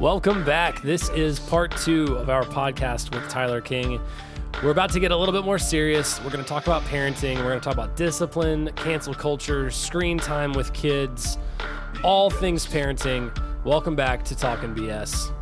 Welcome back. This is part two of our podcast with Tyler King. We're about to get a little bit more serious. We're going to talk about parenting. We're going to talk about discipline, cancel culture, screen time with kids, all things parenting. Welcome back to Talking BS.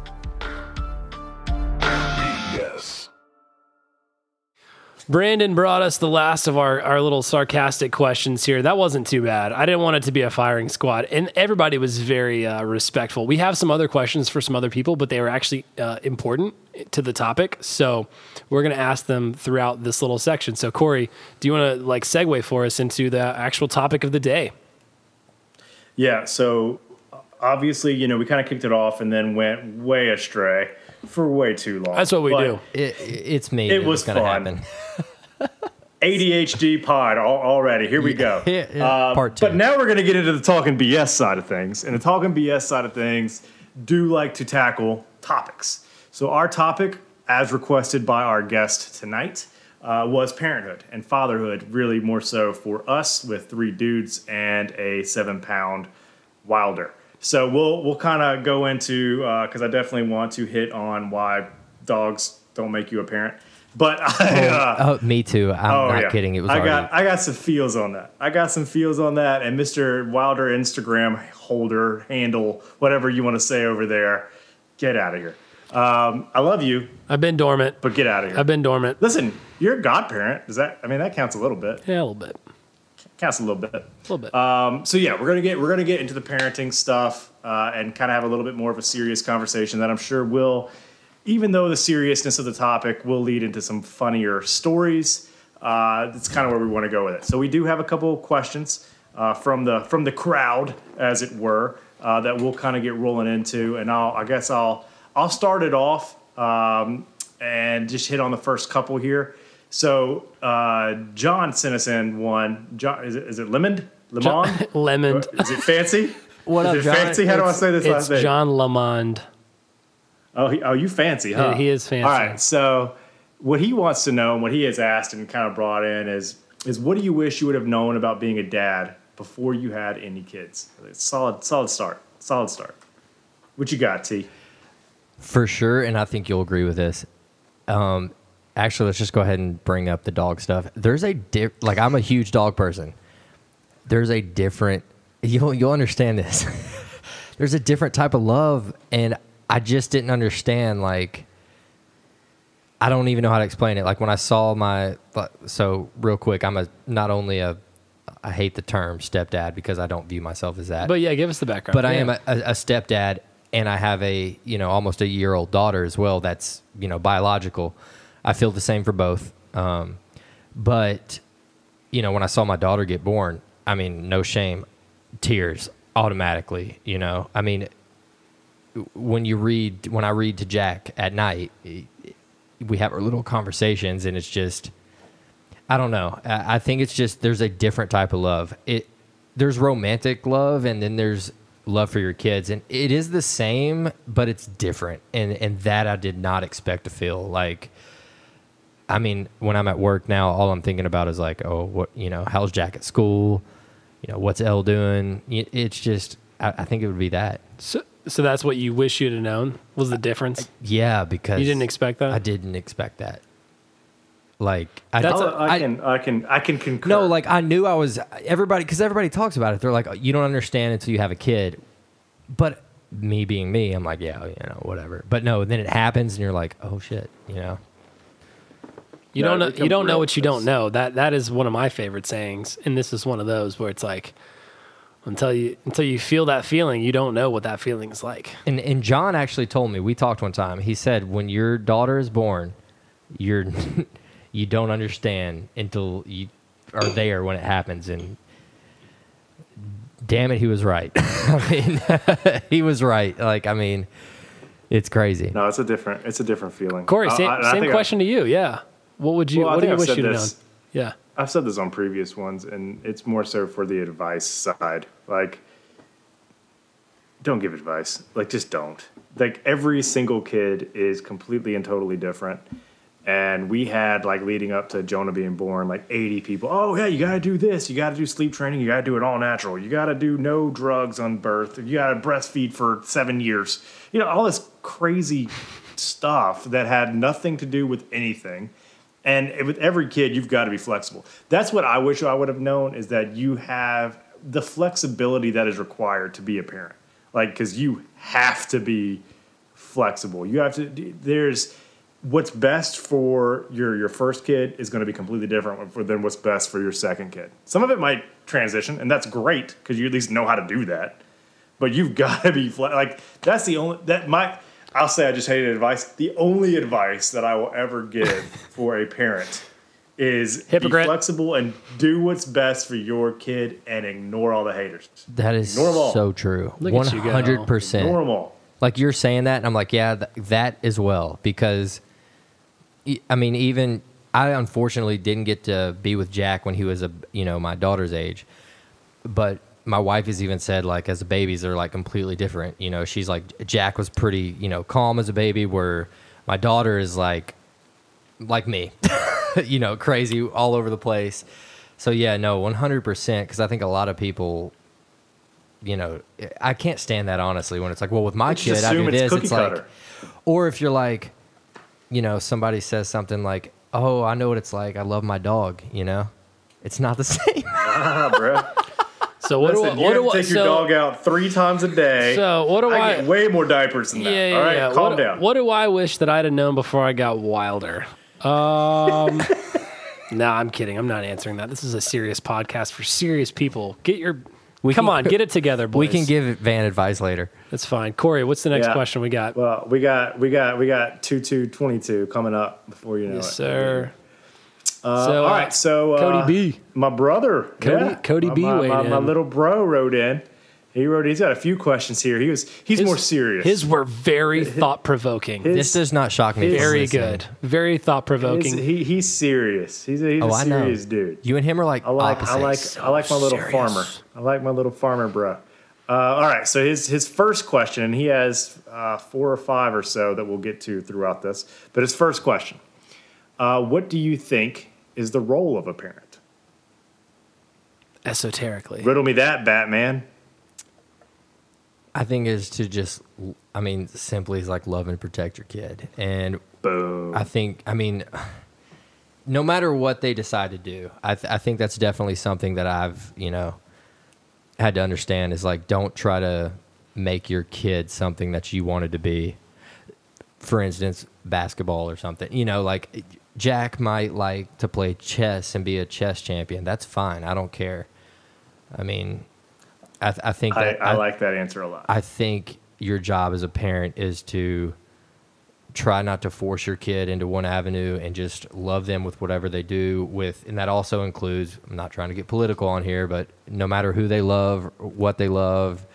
Brandon brought us the last of our, our little sarcastic questions here. That wasn't too bad. I didn't want it to be a firing squad. And everybody was very uh, respectful. We have some other questions for some other people, but they were actually uh, important to the topic. So we're going to ask them throughout this little section. So, Corey, do you want to like segue for us into the actual topic of the day? Yeah. So obviously, you know, we kind of kicked it off and then went way astray for way too long. That's what we But do. It, it's me. It that was gonna fun. happen. ADHD pod al- already. Here we go. Yeah, yeah. Um, Part two. But now we're going to get into the talking BS side of things. And the talking BS side of things do like to tackle topics. So our topic, as requested by our guest tonight, uh, was parenthood and fatherhood, really more so for us with three dudes and a seven pound wilder. So we'll we'll kind of go into because I definitely want to hit on why dogs don't make you a parent. But I, uh, Oh, me too. I'm Oh, not yeah. kidding. It was I already. got I got some feels on that. I got some feels on that. And Mr. Wilder Instagram holder handle, whatever you want to say over there, get out of here. Um, I love you, I've been dormant. but get out of here. I've been dormant. Listen, you're a godparent. Does that? I mean, that counts a little bit. Yeah, a little bit. Counts a little bit. A little bit. Um, so yeah, we're gonna get we're gonna get into the parenting stuff uh, and kind of have a little bit more of a serious conversation that I'm sure will, even though the seriousness of the topic will lead into some funnier stories. Uh, that's kind of where we want to go with it. So we do have a couple of questions uh, from the from the crowd, as it were, uh, that we'll kind of get rolling into, and I'll I guess I'll I'll start it off um, and just hit on the first couple here. So uh, John sent us in one. John, is it is it Lemond? Lemond? Lemon. Is it fancy? What is up, it John? fancy? How do I say this It's last name? John Lamond. Oh, he, oh, you fancy, huh? Yeah, he is fancy. All right. So, what he wants to know, and what he has asked and kind of brought in is, is what do you wish you would have known about being a dad before you had any kids? Solid, solid start. Solid start. What you got, T? For sure, and I think you'll agree with this. Um, actually, let's just go ahead and bring up the dog stuff. There's a diff- like I'm a huge dog person. There's a different you'll you'll understand this. There's a different type of love, and I just didn't understand. Like, I don't even know how to explain it. Like when I saw my uh, so real quick, I'm a not only a I hate the term stepdad because I don't view myself as that But yeah, give us the background. but I am a, a stepdad, and I have a you know almost a year old daughter as well. That's you know biological. I feel the same for both. Um, but you know when I saw my daughter get born, I mean no shame, tears automatically. You know I mean when you read when I read to Jack at night, we have our little conversations, and it's just I don't know. I think it's just there's a different type of love. It there's romantic love and then there's love for your kids and it is the same but it's different and and that I did not expect to feel like I mean when I'm at work now all I'm thinking about is like oh what you know how's Jack at school you know what's L doing it's just I, I think it would be that so, so that's what you wish you'd have known was the difference. yeah because You didn't expect that. I didn't expect that like I, That's Oh, can, I can, I can concur. No, like I knew I was everybody because everybody talks about it. They're like, you don't understand until you have a kid. But me being me, I'm like, yeah, you know, whatever. But no, then it happens, and you're like, oh shit, you know. You No, don't know. You don't know what you don't know. That that is one of my favorite sayings, and this is one of those where it's like, until you until you feel that feeling, you don't know what that feeling is like. And and John actually told me we talked one time. He said when your daughter is born, you're you don't understand until you are there when it happens. And damn it, he was right. I mean, he was right. Like I mean, it's crazy. no, it's a different, it's a different feeling. Corey, I- same, I- I same think I- question to you. Yeah. What would you? Well, I what do think you I've wish you'd have known? Yeah. I've said this on previous ones, and it's more so for the advice side. Like, don't give advice. Like, just don't. Like, every single kid is completely and totally different. And we had like leading up to Jonah being born, like 80 people. Oh, yeah, you got to do this. You got to do sleep training. You got to do it all natural. You got to do no drugs on birth. You got to breastfeed for seven years. You know, all this crazy stuff that had nothing to do with anything. And with every kid, you've got to be flexible. That's what I wish I would have known is that you have the flexibility that is required to be a parent. Like, because you have to be flexible. You have to, there's, what's best for your your first kid is going to be completely different than what's best for your second kid. Some of it might transition, and that's great because you at least know how to do that. But you've got to be fle- like that's the only that my I'll say I just hated advice. The only advice that I will ever give for a parent is Hypocrite. be flexible and do what's best for your kid and ignore all the haters. That is Normal. so true. Look at you go. hundred percent. Normal. Like you're saying that, and I'm like, yeah, th- that as well. Because, I mean, even I unfortunately didn't get to be with Jack when he was a you know my daughter's age, but my wife has even said like as babies they're like completely different. You know, she's like Jack was pretty you know calm as a baby, where my daughter is like like me, you know, crazy all over the place. So yeah, no, one hundred percent. Because I think a lot of people, you know, I can't stand that honestly. When it's like, well, with my kid, I do it's this. It's like, cutter. or if you're like, you know, somebody says something like, "Oh, I know what it's like. I love my dog." You know, it's not the same. Ah, bro. So what Listen, do I, what have do to I, take your so, dog out three times a day. So what do I I? get way more diapers than that. yeah, yeah, All right, yeah. calm what, down. What do I wish that I'd have known before I got wilder? Um, no, I'm kidding. I'm not answering that. This is a serious podcast for serious people. Get your We come can- on, get it together, boys. we can give Van advice later. That's fine. Corey, what's the next Yeah. question we got? Well, we got we got we got two two twenty two coming up before you know yes, it. sir. Uh, So, all uh, so uh, Cody B. my brother, Cody- yeah, Cody B my, weighed my, my little bro wrote in. He wrote. He's got a few questions here. He was he's His- more serious. His were very thought provoking. This does not shock me. from Very listening. good. Very thought provoking. he he's serious. He's a, he's Oh, a I know. serious dude. You and him are like I like opposites. I like So I like my little serious. farmer. I like my little farmer, bro. Uh, all right, so his his first question, and he has uh, four or five or so that we'll get to throughout this. But his first question: uh, What do you think is the role of a parent? Esoterically. Riddle me that, Batman. I think is to just, I mean, simply is like love and protect your kid. And Boom. I think, I mean, no matter what they decide to do, I, th- I think that's definitely something that I've, you know, had to understand is like, don't try to make your kid something that you wanted to be. For instance, basketball or something. You know, like Jack might like to play chess and be a chess champion. That's fine. I don't care. I mean, I, th- I think I, that I like that answer a lot. I think your job as a parent is to try not to force your kid into one avenue and just love them with whatever they do with and that also includes I'm not trying to get political on here but no matter who they love what they love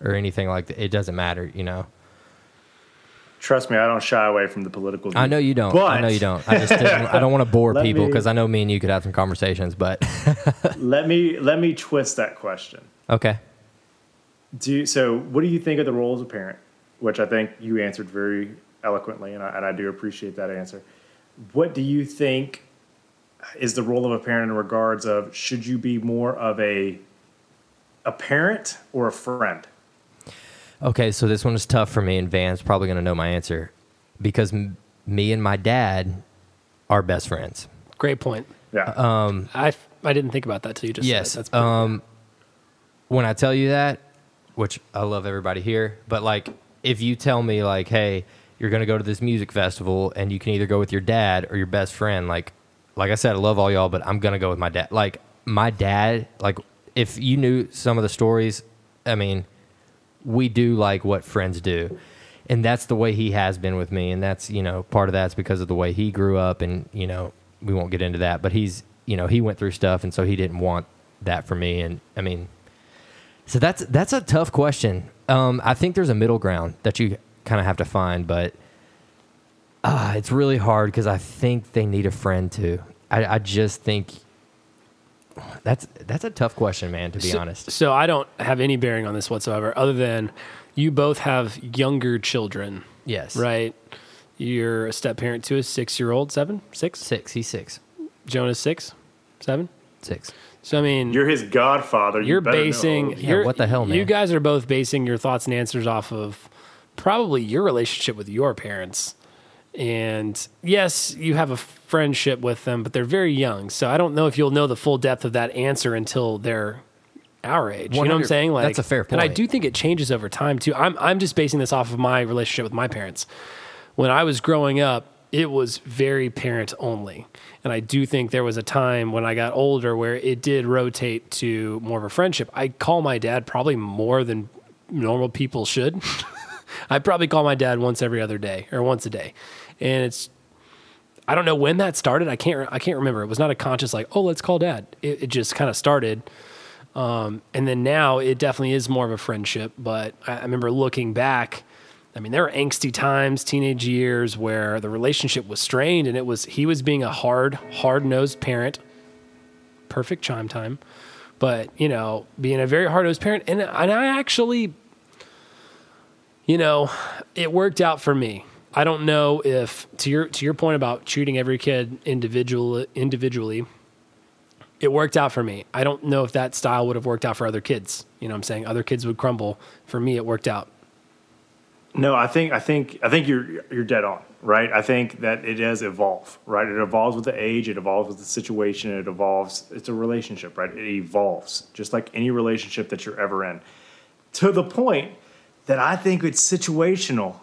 or anything like that it doesn't matter you know Trust me, I don't shy away from the political. I know you don't But I know you don't I just I don't want to bore people because I know me and you could have some conversations but let me let me twist that question. okay Do you, so. What do you think of the role as a parent? Which I think you answered very eloquently, and I, and I do appreciate that answer. What do you think is the role of a parent in regards of should you be more of a a parent or a friend? Okay, so this one is tough for me, and Van's probably going to know my answer because m- me and my dad are best friends. Great point. Yeah. Um, I, I didn't think about that till you just yes. said it. That's pretty um, when I tell you that, which I love everybody here, but like if you tell me like, hey, you're going to go to this music festival, and you can either go with your dad or your best friend, like, like I said, I love all y'all, but I'm going to go with my dad. Like my dad, like if you knew some of the stories, I mean, we do like what friends do. And that's the way he has been with me. And that's, you know, part of that's because of the way he grew up. And, you know, we won't get into that. But he's, you know, he went through stuff. And so he didn't want that for me. And I mean, so that's, that's a tough question. Um, I think there's a middle ground that you kind of have to find. But uh, it's really hard because I think they need a friend too. I, I just think that's, that's a tough question, man, to be so, honest. So I don't have any bearing on this whatsoever, other than you both have younger children, Yes. right? You're a step parent to a six year old, seven, six. Six. He's six. Jonah's six, seven, six. So I mean, You're his godfather. You you're better basing. Yeah, you're, what the hell, man? You guys are both basing your thoughts and answers off of probably your relationship with your parents. And yes, you have a friendship with them, but they're very young. So I don't know if you'll know the full depth of that answer until they're our age. You know what I'm saying? Like that's a fair point. And I do think it changes over time too. I'm I'm just basing this off of my relationship with my parents. When I was growing up, it was very parent only. And I do think there was a time when I got older where it did rotate to more of a friendship. I call my dad probably more than normal people should. I probably call my dad once every other day or once a day. And it's I don't know when that started. I can't I can't remember. It was not a conscious like, "Oh, let's call dad." It, it just kind of started. Um, and then now it definitely is more of a friendship. But I, I remember looking back. I mean, there were angsty times, teenage years, where the relationship was strained, and it was he was being a hard, hard nosed parent. Perfect chime time, but you know, being a very hard nosed parent, and and I actually, you know, it worked out for me. I don't know if to your to your point about treating every kid individual individually it worked out for me. I don't know if that style would have worked out for other kids. You know what I'm saying? Other kids would crumble. For me, it worked out. No, I think I think I think you're you're dead on, right? I think that it does evolve, right? It evolves with the age, it evolves with the situation, it evolves. It's a relationship, right? It evolves, just like any relationship that you're ever in. To the point that I think it's situational.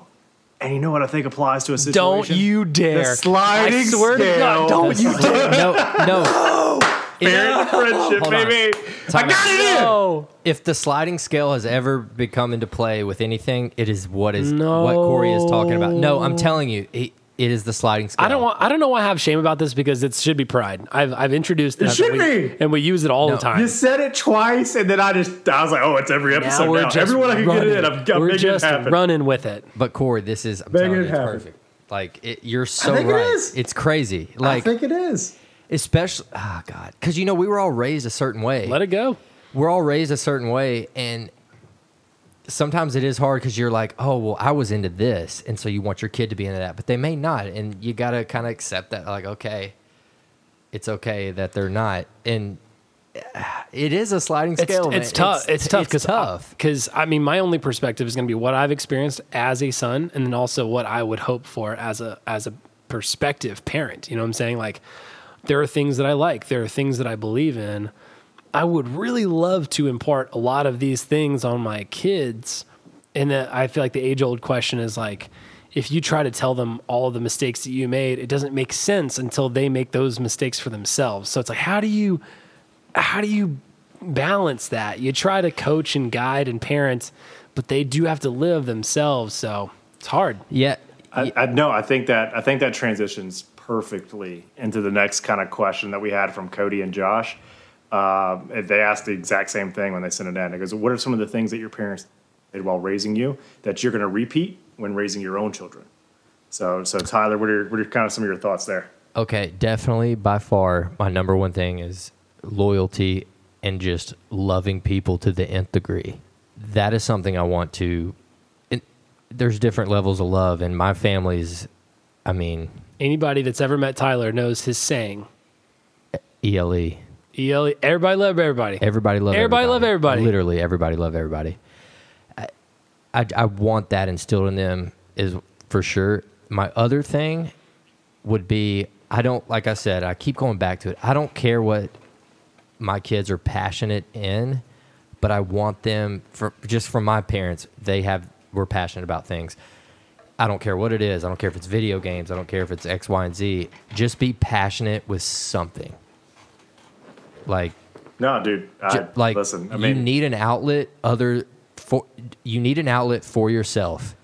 And you know what I think applies to a situation? Don't you dare. The sliding I swear to God, scale. don't you dare. No, no. Parent friendship, Hold on. baby. I Time got out. it in. No. If the sliding scale has ever become into play with anything, it is what is No. what Corey is talking about. No, I'm telling you, it, it is the sliding scale. I don't want. I don't know why I have shame about this because it should be pride. I've I've introduced that, should we, be. and we use it all No. the time. You said it twice, and then I just I was like, oh, it's every episode now. now we're just Everyone I can running. get it in, I'm, I'm we're just it running with it. But Corey, this is I'm Make telling it you, it's happen. perfect. Like it, you're so think right. is. It's crazy. Like I think it is. especially, oh God, because you know we were all raised a certain way. Let it go. we're all raised a certain way and sometimes it is hard because you're like oh well i was into this and so you want your kid to be into that but they may not and you gotta kind of accept that like okay it's okay that they're not and uh, it is a sliding scale man. it's tough. It's, tough because tough Because I mean, my only perspective is going to be what I've experienced as a son, and then also what I would hope for as a as a perspective parent. You know what I'm saying? Like, there are things that I like. There are things that I believe in. I would really love to impart a lot of these things on my kids, and that I feel like the age old question is like. If you try to tell them all the mistakes that you made, it doesn't make sense until they make those mistakes for themselves. So it's like, how do you, how do you balance that. You try to coach and guide and parent, but they do have to live themselves. So it's hard. yeah I, I no, I think that I think that transitions perfectly into the next kind of question that we had from Cody and Josh. Um, and they asked the exact same thing when they sent it in. It goes, "What are some of the things that your parents did while raising you that you're going to repeat when raising your own children?" So, so Tyler, what are what are kind of some of your thoughts there? Okay, definitely by far my number one thing is loyalty and just loving people to the nth degree. That is something I want to. It, there's different levels of love, and my family's. I mean, Anybody that's ever met Tyler knows his saying. ELE. ELE, everybody love everybody. Everybody love Everybody love everybody. Literally, everybody love everybody. I, I, I want that instilled in them is for sure. My other thing would be I don't like I said I keep going back to it. I don't care what my kids are passionate in, but I want them for just from my parents. They have were passionate about things. I don't care what it is. I don't care if it's video games. I don't care if it's X, Y, and Z. Just be passionate with something. Like No, dude. I, like listen, I mean, you need an outlet other for you need an outlet for yourself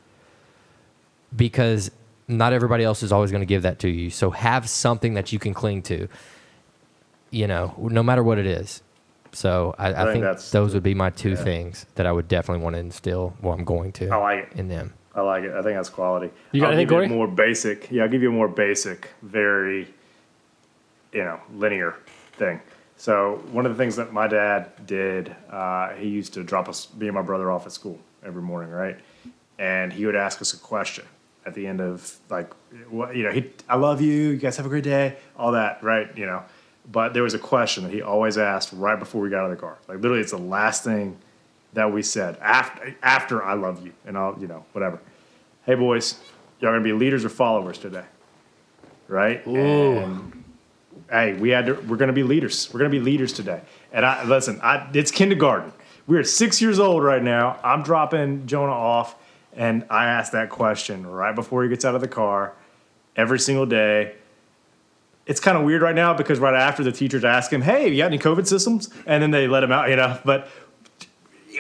because not everybody else is always going to give that to you so have something that you can cling to you know no matter what it is so i, I, think think that's- those would be my two yeah. things that i would definitely want to instill well i'm going to I like it. in them I like it. I think that's quality. You got I'll anything, give Corey? you more basic. Yeah, I'll give you a more basic, very, you know, linear thing. So one of the things that my dad did, uh, he used to drop us, me and my brother off at school every morning, right? And he would ask us a question, at the end of like, what, you know, he, I love you. You guys have a great day. All that, right? You know. But there was a question that he always asked right before we got out of the car. Like literally, it's the last thing that we said after after I love you and all you know whatever. Hey boys, y'all gonna be leaders or followers today, right? And hey, we had to, we're gonna be leaders. We're gonna be leaders today. And I listen, I it's kindergarten. We're six years old right now. I'm dropping Jonah off, and I ask that question right before he gets out of the car, every single day. It's kind of weird right now because right after the teachers ask him, "Hey, you got any COVID systems?" and then they let him out, you know. But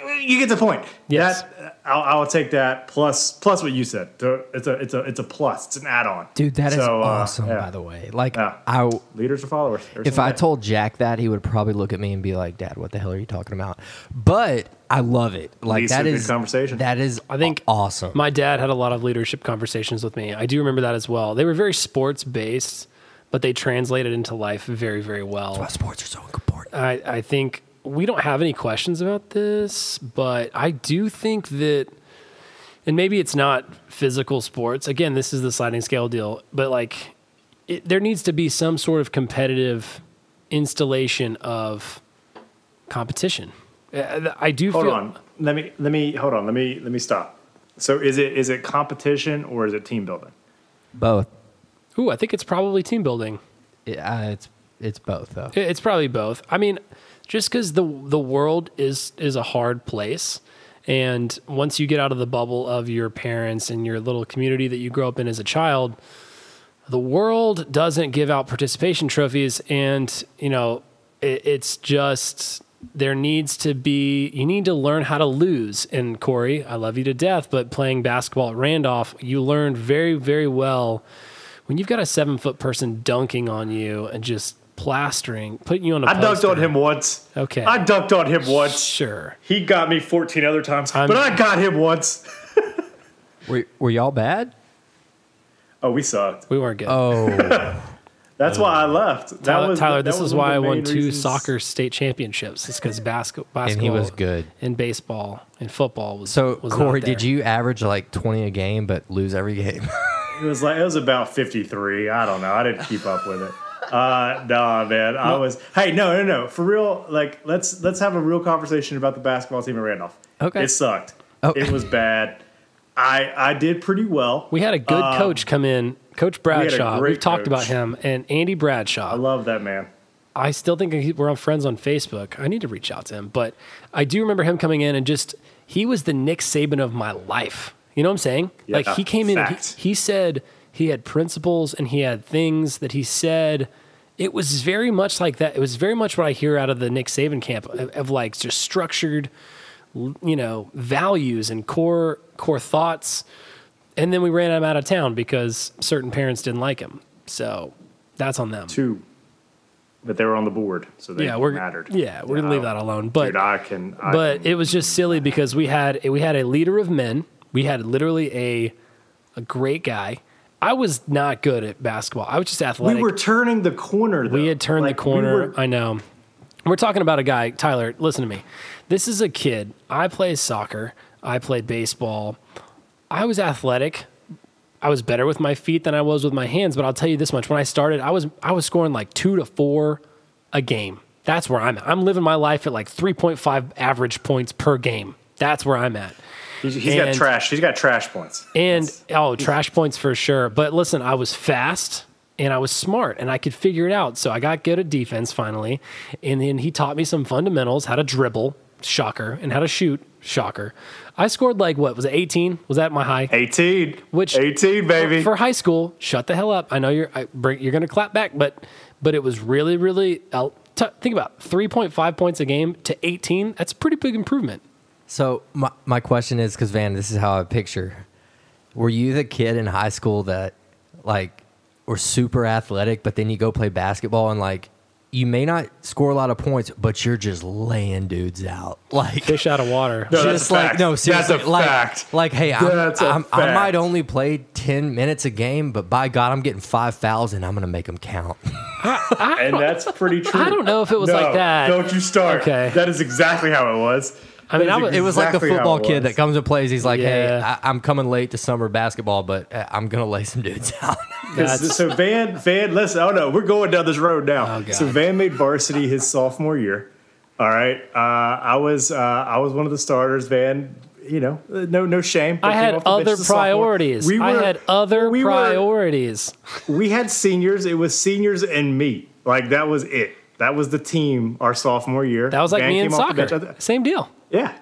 you you get the point. Yes. That, I'll, I'll take that plus plus what you said. It's a it's a it's a plus. It's an add-on. Dude, that is So, uh, awesome. yeah. By the way, like Yeah. I, Leaders or followers. Every if I day. told Jack that, he would probably look at me and be like, "Dad, what the hell are you talking about?" But I love it. Like Leads that to a good is conversation. That is, I think awesome. My dad had a lot of leadership conversations with me. I do remember that as well. They were very sports based, but they translated into life very, very well. sports are so important. I, I think we don't have any questions about this, but I do think that, and maybe it's not physical sports. Again, this is the sliding scale deal, but like it, there needs to be some sort of competitive installation of competition. Uh, I do hold feel. on. Let me let me hold on. Let me let me stop. So is it is it competition or is it team building? Both. Ooh, I think it's probably team building. Yeah, it's it's both though. It's probably both. I mean, just because the the world is is a hard place, and once you get out of the bubble of your parents and your little community that you grow up in as a child, the world doesn't give out participation trophies, and you know it, it's just there needs to be you need to learn how to lose. And Corey, I love you to death, but playing basketball at Randolph, you learned very very well when you've got a seven foot person dunking on you and just plastering, putting you on a I dunked on him once. Okay. I dunked on him once. Sure. He got me 14 other times, I'm- but I got him once. Were, were y'all bad? Oh, we sucked. We weren't good. Oh, That's why I left. That Tyler, was Tyler that this was is one of why I the won main two reasons- soccer state championships. It's because basket, basketball and he was good. and baseball and football was So was not Corey, did you average like twenty a game but lose every game? It was like it was about 53. I don't know. I didn't keep up with it. Uh, nah, man. I was. Hey, no, no, no. For real. Like, let's let's have a real conversation about the basketball team at Randolph. Okay. It sucked. Okay. It was bad. I I did pretty well. We had a good Um, coach come in, Coach Bradshaw. great We've talked about him and Andy Bradshaw. I love that man. I still think we're on friends on Facebook. I need to reach out to him, but I do remember him coming in and just he was the Nick Saban of my life. You know what I'm saying? Yeah, like he came in, and he, he said he had principles and he had things that he said. It was very much like that. It was very much what I hear out of the Nick Saban camp of, of like just structured, you know, values and core core thoughts. And then we ran him out of town because certain parents didn't like him. So that's on them. Two, but they were on the board, so they yeah, we're mattered. yeah, we're gonna leave that alone. But Dude, I can. I but can- it was just silly because we had we had a leader of men. We had literally a a great guy. I was not good at basketball. I was just athletic. we were turning the corner. Though. We had turned Like, the we corner. were- I know. We're talking about a guy, Tyler. Listen to me. This is a kid. I play soccer. I played baseball. I was athletic. I was better with my feet than I was with my hands. But I'll tell you this much: when I started, I was I was scoring like two to four a game. That's where I'm at. I'm living my life at like 3.5 average points per game. That's where I'm at. He's, he's got trash. He's got trash points. And That's- oh, trash points for sure. But listen, I was fast and I was smart and I could figure it out. So I got good at defense finally. And then he taught me some fundamentals, how to dribble, shocker, and how to shoot, shocker. I scored like what was it, 18? Was that my high? 18. Which 18, baby. For high school, shut the hell up. I know you're I bring, you're going to clap back, but but it was really really uh, t- think about 3.5 points a game to 18. That's a pretty big improvement. So my my question is because Van, this is how I picture. Were you the kid in high school that like were super athletic, but then you go play basketball and like you may not score a lot of points, but you're just laying dudes out, like Fish out of water. No, that's just a like fact. no That's a like fact. like hey, I'm, That's a I'm, I might only play ten minutes a game, but by God, I'm getting five thousand. I'm gonna make them count. and that's pretty true. I don't know if it was No, like that. Don't you start. Okay. That is exactly how it was. I mean, I was, It was like the football kid that comes and plays. He's like, "Hey, Yeah. I, I'm coming late to summer basketball, but uh, I'm gonna lay some dudes out." So Van Van listen, oh no, we're going down this road now. Oh, so Van made varsity his sophomore year. All right. Uh, I was uh, I was one of the starters, Van. You know, no no shame. I Came had off the bench other as a sophomore. priorities. We I had other we were- priorities. we had seniors. It was seniors and me. Like that was it. That was the team our sophomore year. That was like Van me in came off the soccer. Same deal. Yeah.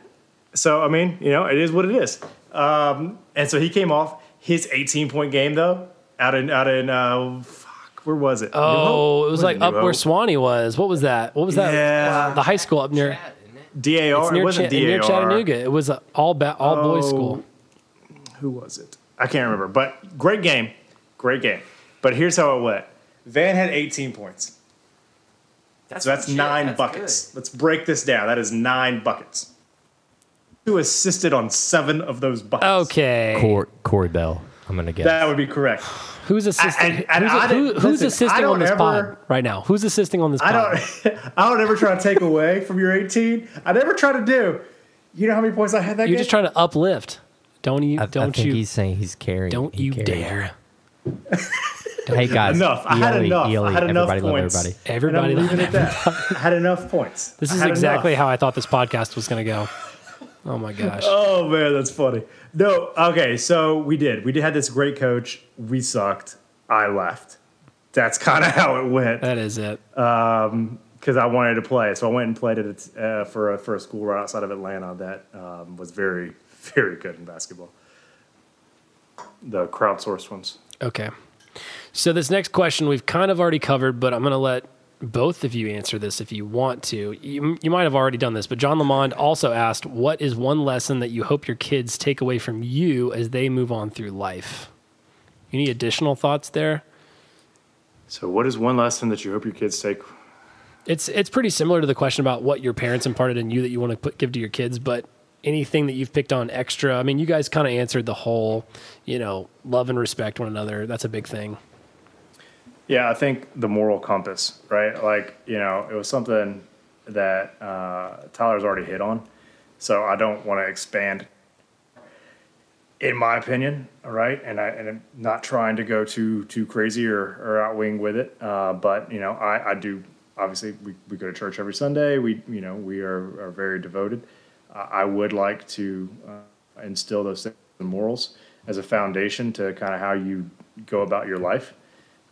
So I mean, you know, it is what it is. Um, and so he came off his 18 point game though, out in out in uh, fuck, where was it? Oh, it was like New up where Sewanee was. What was that? What was that? Yeah. The high school up near. DAR. It's It near, wasn't Cha- near Chattanooga. It was a all ba- all boys Oh. school. Who was it? I can't remember. But great game, great game. But here's how it went. Van had 18 points. So that's nine buckets. Let's break this down. That is nine buckets. Who assisted on seven of those buckets? Okay. Cor- Corey Bell, I'm gonna guess. That would be correct. Who's assisting? And- and who's, I who- who's listen, assisting on this ever- pod right now? Who's assisting on this pod? I don't. I don't ever try to take away from your 18. I never try to do. You know how many points I had that You're game? just trying to uplift. Don't you? I, I don't think you? he's saying he's carrying. Don't he you carried. dare! Hey guys, enough. I had enough. ELE, I had enough everybody points. everybody. Everybody And I'm leaving it at had enough points. This is exactly enough. how I thought this podcast was going to go. Oh my gosh! Oh man, that's funny. No, okay, so we did. We did had this great coach. We sucked. I left. That's kind of how it went that is it. because I wanted to play. So I went and played it uh, for a, for a school right outside of Atlanta that um, was very very good in basketball. The crowdsourced ones. Okay. So this next question we've kind of already covered, but I'm going to let both of you answer this if you want to. You, you might have already done this, but John Lamond also asked, "What is one lesson that you hope your kids take away from you as they move on through life?" Any additional thoughts there? So, what is one lesson that you hope your kids take? It's it's pretty similar to the question about what your parents imparted in you that you want to put, give to your kids, but anything that you've picked on extra. I mean, you guys kind of answered the whole, you know, love and respect one another. That's a big thing. Yeah, I think the moral compass, right? Like, you know, it was something that uh, Tyler's already hit on. So I don't want to expand, in my opinion, all right? And, I, and I'm not trying to go too too crazy or, or outwing with it. Uh, but, you know, I, I do, obviously, we, we go to church every Sunday. We, you know, we are, are very devoted. Uh, I would like to uh, instill those things and morals as a foundation to kind of how you go about your life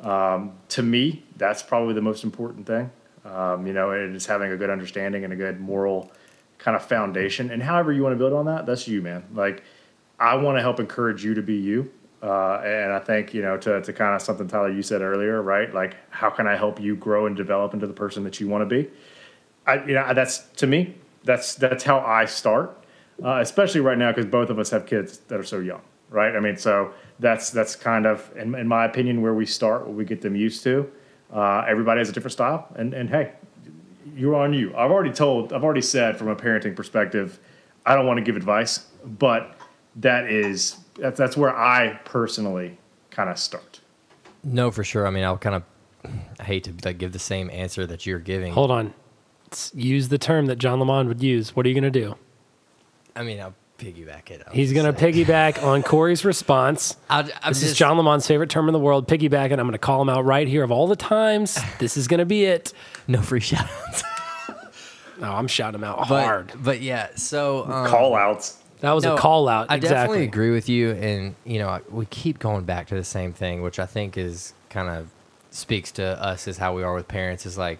to me, that's probably the most important thing. Um, you know, and it is having a good understanding and a good moral kind of foundation. And however you want to build on that, that's you, man. Like, I want to help encourage you to be you. Uh, and I think, you know, to, to kind of something, Tyler, you said earlier, right? Like, how can I help you grow and develop into the person that you want to be? I, you know, that's to me, that's that's how I start, uh, especially right now because both of us have kids that are so young, right? I mean, so that's that's kind of, in, in my opinion, where we start, what we get them used to. Uh, everybody has a different style, and and hey, you're on you. I've already told, I've already said from a parenting perspective, I don't want to give advice, but that is that's that's where I personally kind of start. No, for sure. I mean, I'll kind of I hate to like give the same answer that you're giving. Hold on. Let's use the term that John Lamond would use. What are you going to do? I mean, I'll piggyback it. I'll He's going to piggyback on Corey's response. I'll, I'm This is John Lamond's favorite term in the world, piggyback, and I'm going to call him out right here of all the times. This is going to be it. No free shout outs. No, I'm shouting him out But, hard. but yeah, so um, Call outs. That was no, a call out. I exactly. definitely agree with you, and you know, we keep going back to the same thing, which I think is kind of speaks to us as how we are with parents. Is like,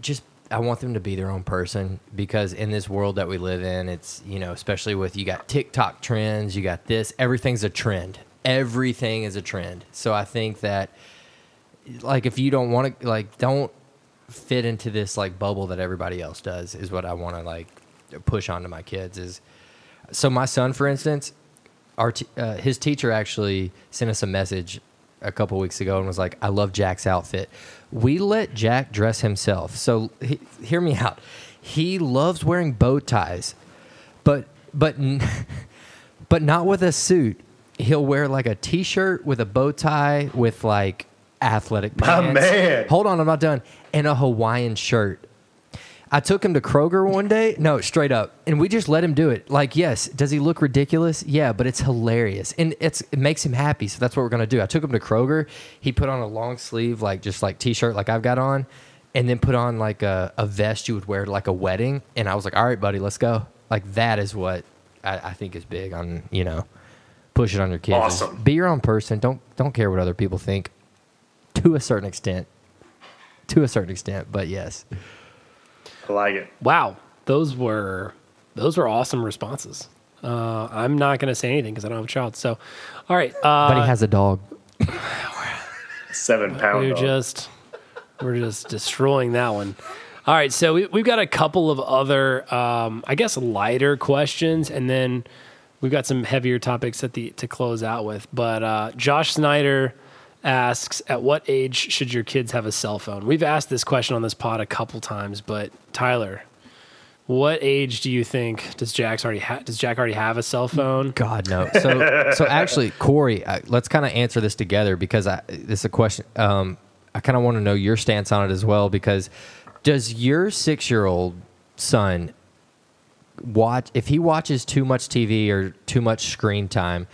just I want them to be their own person because in this world that we live in, it's you know, especially with you got TikTok trends, you got this, everything's a trend. Everything is a trend. So I think that, like, if you don't want to, like, don't fit into this like bubble that everybody else does is what I want to like push onto my kids is so my son for instance our t- uh, his teacher actually sent us a message a couple weeks ago and was like I love Jack's outfit. We let Jack dress himself. So he, hear me out. He loves wearing bow ties but but but not with a suit. He'll wear like a t-shirt with a bow tie with like athletic pants. My man. hold on i'm not done. And a hawaiian shirt I took him to Kroger one day. No, straight up, and we just let him do it. Like, yes, does he look ridiculous? Yeah, but it's hilarious, and it's it makes him happy. So that's what we're gonna do. I took him to Kroger. He put on a long sleeve, like just like t-shirt, like I've got on, and then put on like a, a vest you would wear to like a wedding. And I was like, all right, buddy, let's go. Like that is what I, I think is big on you know, push it on your kids. Awesome. Be your own person. Don't don't care what other people think, to a certain extent. To a certain extent, but yes. I like it. Wow, those were those were awesome responses. Uh, I'm not going to say anything because I don't have a child. So, all right, uh, But he has a dog. Seven pound. we're dog. just we're just destroying that one. All right, so we, we've got a couple of other, um, I guess, lighter questions, and then we've got some heavier topics at the to close out with. But uh, Josh Snyder asks, "At what age should your kids have a cell phone?" We've asked this question on this pod a couple times, but Tyler, what age do you think does Jack's already ha- does Jack already have a cell phone? God no. So so actually, Corey, uh, let's kind of answer this together because I, this is a question. Um, I kind of want to know your stance on it as well because does your six year old son watch if he watches too much TV or too much screen time?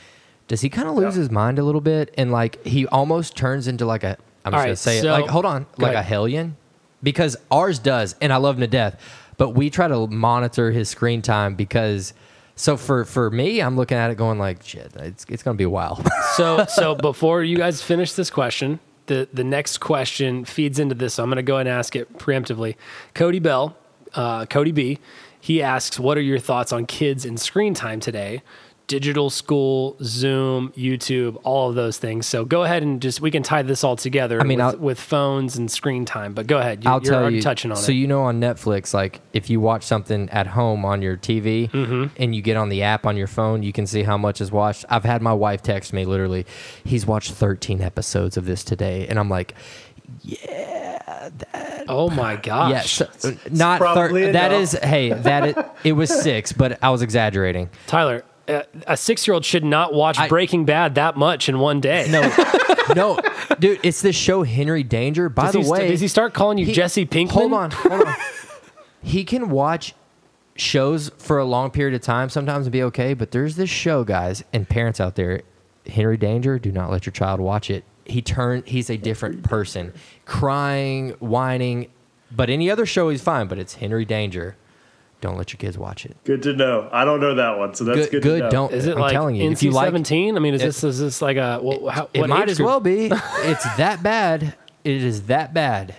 Does he kind of lose Yeah. his mind a little bit and like he almost turns into like a I'm All just gonna say so- it like hold on like ahead. a hellion because ours does and I love him to death but we try to monitor his screen time because so for for me I'm looking at it going like shit it's it's gonna be a while So so before you guys finish this question, the the next question feeds into this. So I'm going to go ahead and ask it preemptively. Cody Bell, uh, Cody B, he asks, "What are your thoughts on kids and screen time today?" Digital school, Zoom, YouTube, all of those things. So go ahead and just we can tie this all together. I mean, with, with phones and screen time. But go ahead. You, I'll you're tell already you touching on so it. you know on Netflix like if you watch something at home on your TV Mm-hmm. and you get on the app on your phone you can see how much is watched I've had my wife text me literally he's watched 13 episodes of this today and I'm like yeah. oh my gosh. Yes, not probably thir- that enough. is. Hey, that is, it was six, but I was exaggerating. Tyler, a six year old should not watch I- Breaking Bad that much in one day. No, no, dude, it's this show Henry Danger. By Does the he, way, does he start calling you he- Jesse Pinkman? Hold on, hold on. he can watch shows for a long period of time sometimes and be okay, but there's this show, guys, and parents out there, Henry Danger. Do not let your child watch it. He turned. He's a different person, crying, whining. But any other show, he's fine. But it's Henry Danger. Don't let your kids watch it. Good to know. I don't know that one, so that's good, good. good. to know. Don't. Is it I'm like telling you, NC if you like, seventeen? I mean, is it- this is this like a well, how, it might as group? well be. It's that bad. It is that bad.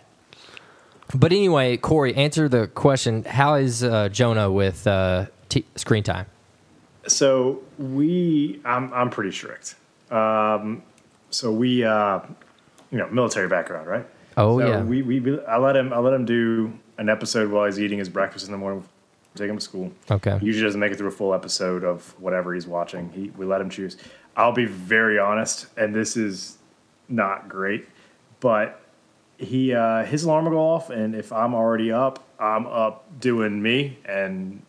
But anyway, Corey, answer the question. How is uh, Jonah with uh, t- screen time? So we, I'm, I'm pretty strict. Um, so we, uh, you know, military background, right? Oh, so yeah. We, we, I let him, I let him do an episode while he's eating his breakfast in the morning. Take him to school. Okay. Usually doesn't make it through a full episode of whatever he's watching. He, we let him choose. I'll be very honest, and this is not great, but he uh, his alarm will go off, and if I'm already up, I'm up doing me, and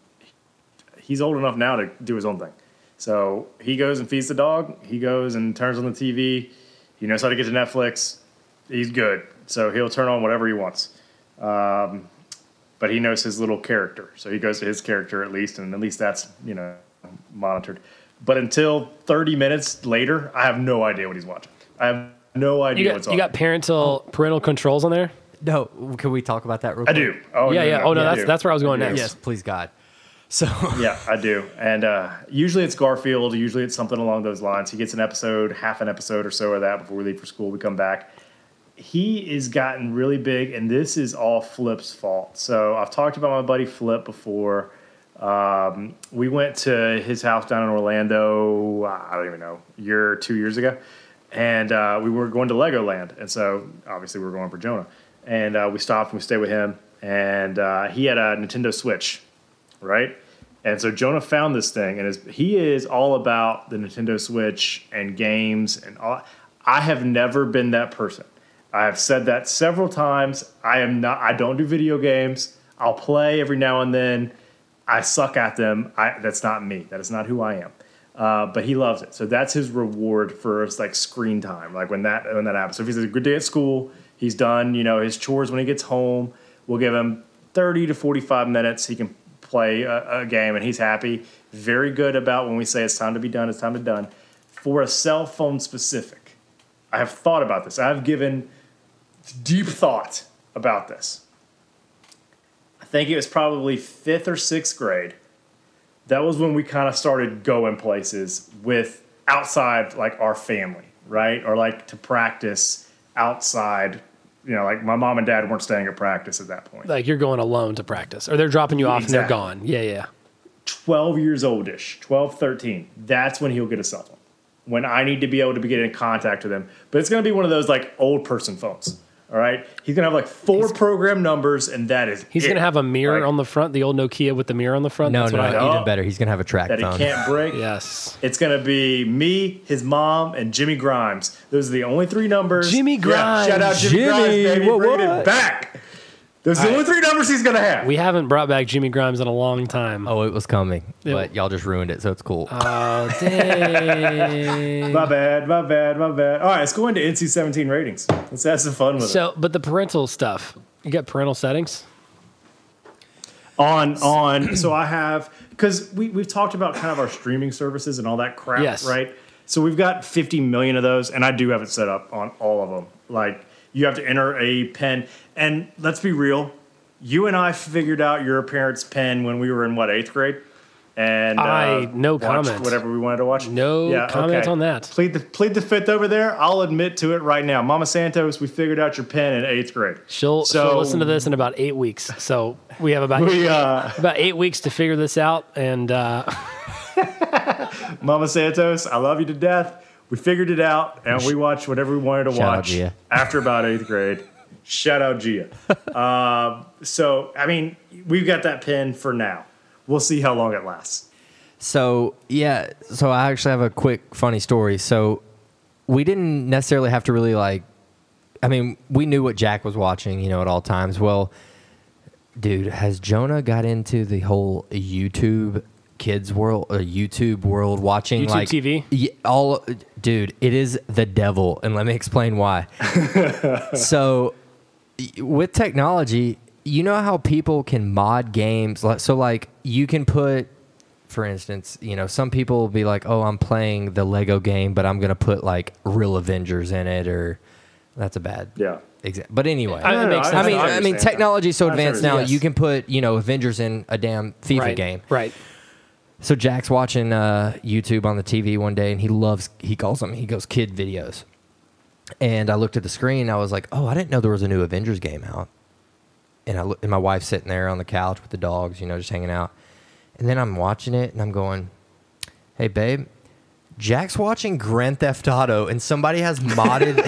he's old enough now to do his own thing. So he goes and feeds the dog. He goes and turns on the TV. He knows how to get to Netflix. He's good. So he'll turn on whatever he wants. Um, but he knows his little character. So he goes to his character at least, and at least that's, you know, monitored. But until 30 minutes later, I have no idea what he's watching. I have no idea You what's on. you got parental parental controls on there. No, can we talk about that real quick? I quick? do. Oh, yeah, yeah. Oh no, I that's that's where I was going I next. Yes, please God. So Yeah, I do. And uh, usually it's Garfield. Usually it's something along those lines. He gets an episode, half an episode or so of that before we leave for school. We come back. He is gotten really big, and this is all Flip's fault. So I've talked about my buddy Flip before. Um, we went to his house down in Orlando. I don't even know, year two years ago, and uh, we were going to Legoland, and so obviously we were going for Jonah, and uh, we stopped and we stayed with him, and uh, he had a Nintendo Switch, right? And so Jonah found this thing, and he is all about the Nintendo Switch and games and all. I have never been that person. I have said that several times. I am not. I don't do video games. I'll play every now and then. I suck at them. I, that's not me. That is not who I am. Uh, but he loves it. So that's his reward for like screen time. Like when that when that happens. So if he's a good day at school, he's done. You know his chores when he gets home. We'll give him 30 to 45 minutes, he can play a, a game and he's happy. Very good about when we say it's time to be done, it's time to be done. For a cell phone specific, I have thought about this. I have given deep thought about this. I think it was probably fifth or sixth grade. That was when we kind of started going places with outside like our family, right? Or like to practice outside. You know, like my mom and dad weren't staying at practice at that point. Like you're going alone to practice, or they're dropping you off and they're gone. Yeah, yeah. 12 years oldish, 12, 13, that's when he'll get a cell phone. When I need to be able to be getting in contact with him. But it's going to be one of those like old person phones. All right. He's going to have like four program numbers, and that is He's it. gonna have a mirror Like, on the front, the old Nokia with the mirror on the front. No, That's no, what I know. even better. He's gonna have a track that he can't break. Yes. It's going to be me, his mom, and Jimmy Grimes. Those are the only three numbers. Jimmy Yeah, Grimes. shout out Jimmy, Jimmy, Grimes, baby. what, Bringing what? it back. Those are the only three numbers he's going to have. We haven't brought back Jimmy Grimes in a long time. Oh, it was coming, Yeah. but y'all just ruined it, so it's cool. Oh, dang. my bad, my bad, my bad. All right, let's go into NC 17 ratings. Let's have some fun with it. so, but the parental stuff, you got parental settings? on on so i have because we, we've talked about kind of our streaming services and all that crap Yes. right so we've got 50 million of those and i do have it set up on all of them like you have to enter a pen and let's be real you and i figured out your parents pen when we were in what eighth grade and uh, I- no comment. whatever we wanted to watch No comment on that. plead the plead the fifth over there i'll admit to it right now mama santos we figured out your pen in eighth grade She'll, So- she'll listen to this in about eight weeks. So we have about we uh about eight weeks to figure this out. And uh, Mama Santos, I love you to death. We figured it out, and we watched whatever we wanted to Shout watch after about eighth grade. Shout out Gia. um, so, I mean, we've got that pin for now. We'll see how long it lasts. So yeah, so I actually have a quick funny story. So we didn't necessarily have to really like. I mean, we knew what Jack was watching, you know, at all times. Well, dude, has Jonah got into the whole YouTube kids world, uh, YouTube world watching YouTube like TV? Yeah, all, dude, it is the devil, and let me explain why. so, y- with technology, you know how people can mod games. So, like, you can put, for instance, you know, some people will be like, "Oh, I'm playing the Lego game, but I'm gonna put like real Avengers in it," or that's a bad Yeah. example. But anyway, I- No, no, makes I- sense. I mean, I I mean, understand technology's so advanced now. what you're- You can put, you know, Avengers in a damn FIFA right, game. right. So Jack's watching uh, YouTube on the TV one day, and he loves. He calls them. He goes kid videos. And I looked at the screen. I was like, "Oh, I didn't know there was a new Avengers game out." And I and my wife's sitting there on the couch with the dogs, you know, just hanging out. And then I'm watching it, and I'm going, "Hey, babe." Jack's watching Grand Theft Auto, and somebody has modded.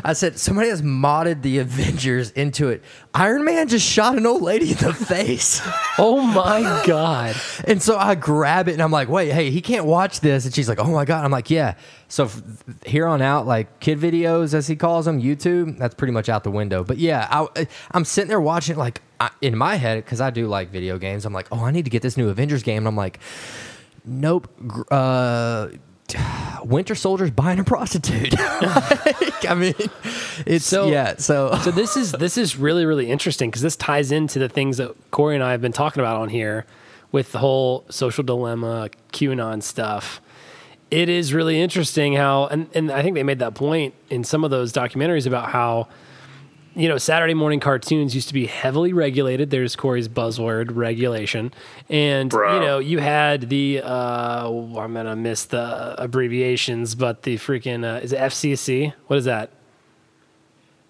I said, somebody has modded the Avengers into it. Iron Man just shot an old lady in the face. Oh my God. And so I grab it and I'm like, wait, hey, he can't watch this. And she's like, oh my God. I'm like, yeah. So here on out, like kid videos, as he calls them, YouTube, that's pretty much out the window. But yeah, I, I'm sitting there watching it like I, in my head, because I do like video games. I'm like, oh, I need to get this new Avengers game. And I'm like, nope. Uh, Winter Soldier's buying a prostitute. Like, I mean, it's So- yeah. So so this is this is really really interesting because this ties into the things that Corey and I have been talking about on here with the whole social dilemma, QAnon stuff. It is really interesting how, and, and I think they made that point in some of those documentaries about how, you know, Saturday morning cartoons used to be heavily regulated. There's Corey's buzzword, regulation. And, Bro. you know, you had the, uh, I'm going to miss the abbreviations, but the freaking, uh, is it FCC? What is that?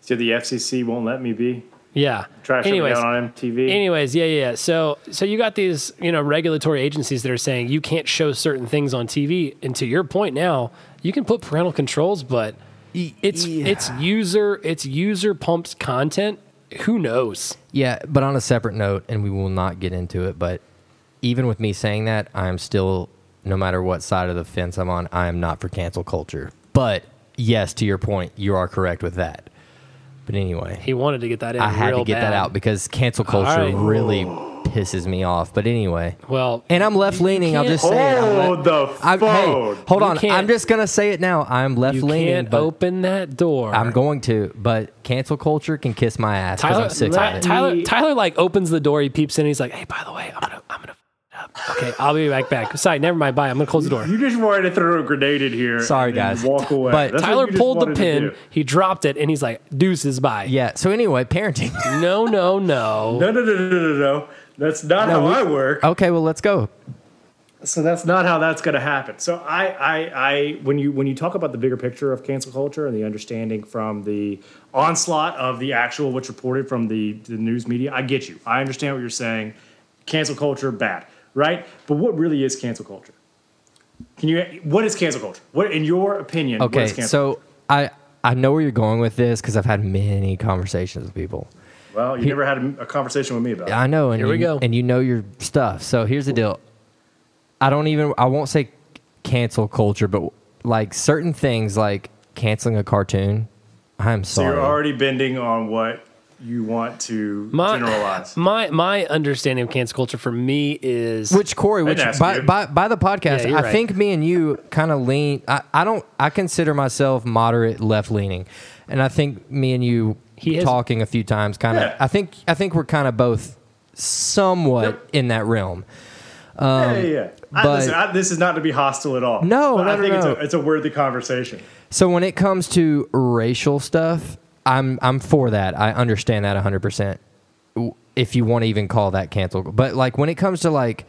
So the FCC won't let me be. Yeah. Trash Anyways, on MTV. Anyways, yeah, yeah. yeah. So, so you got these, you know, regulatory agencies that are saying you can't show certain things on TV. And to your point now, you can put parental controls, but it's Yeah. it's user it's user pumped content. Who knows? Yeah, but on a separate note, and we will not get into it, but even with me saying that, I'm still, no matter what side of the fence I'm on, I am not for cancel culture. But yes, to your point, you are correct with that. But anyway, He wanted to get that in. I had to get that out because cancel culture right. really pisses me off. But anyway, Well, and I'm left leaning. I'm just saying. I'm le- Hold the I'm, phone. hey, hold You on. can't- I'm just gonna say it now. I'm left you leaning. can't but open that door. I'm going to. But cancel culture can kiss my ass because Tyler, I'm sick Ty- of it. Tyler, Tyler, like opens the door. He peeps in. He's like, "Hey, by the way, I'm gonna, I'm gonna." f- it up. Okay, I'll be right back. Sorry, never mind. Bye. I'm gonna close the door. You just wanted to throw a grenade in here. Sorry, and then guys. Walk away. But That's what Tyler you just pulled the wanted to pin. do. He dropped it, and he's like, "Deuces, bye." Yeah. So anyway, parenting. No, no, no. No, no, no, no, no, no. That's not how I work. okay. Well, let's go. So that's not how that's going to happen. So I, I, I, when you when you talk about the bigger picture of cancel culture and the understanding from the onslaught of the actual what's reported from the, the news media, I get you. I understand what you're saying. Cancel culture, bad, right? But what really is cancel culture? Can you? What is cancel culture? What, in your opinion? Okay. is cancel So I I know where you're going with this because I've had many conversations with people. Well, you never had a, a conversation with me about it. I know, and Here we go. and you know your stuff. So here's the deal. I don't even. I won't say cancel culture, but like certain things, like canceling a cartoon. I'm sorry. So you're already bending on what you want to My, generalize. my my understanding of cancel culture for me is Which Corey, which by, by by the podcast, Yeah, I right. think me and you kind of lean. I, I don't. I consider myself moderate left leaning, and I think me and you He has- talking a few times, kind of. Yeah. I think I think we're kind of both somewhat Yep. in that realm. yeah, um, yeah, yeah. I, but- listen, I, this is not to be hostile at all. No, but no, I think no. It's, a, it's a worthy conversation. So when it comes to racial stuff, I'm I'm for that. I understand that 100%. If you want to even call that cancel. But like when it comes to like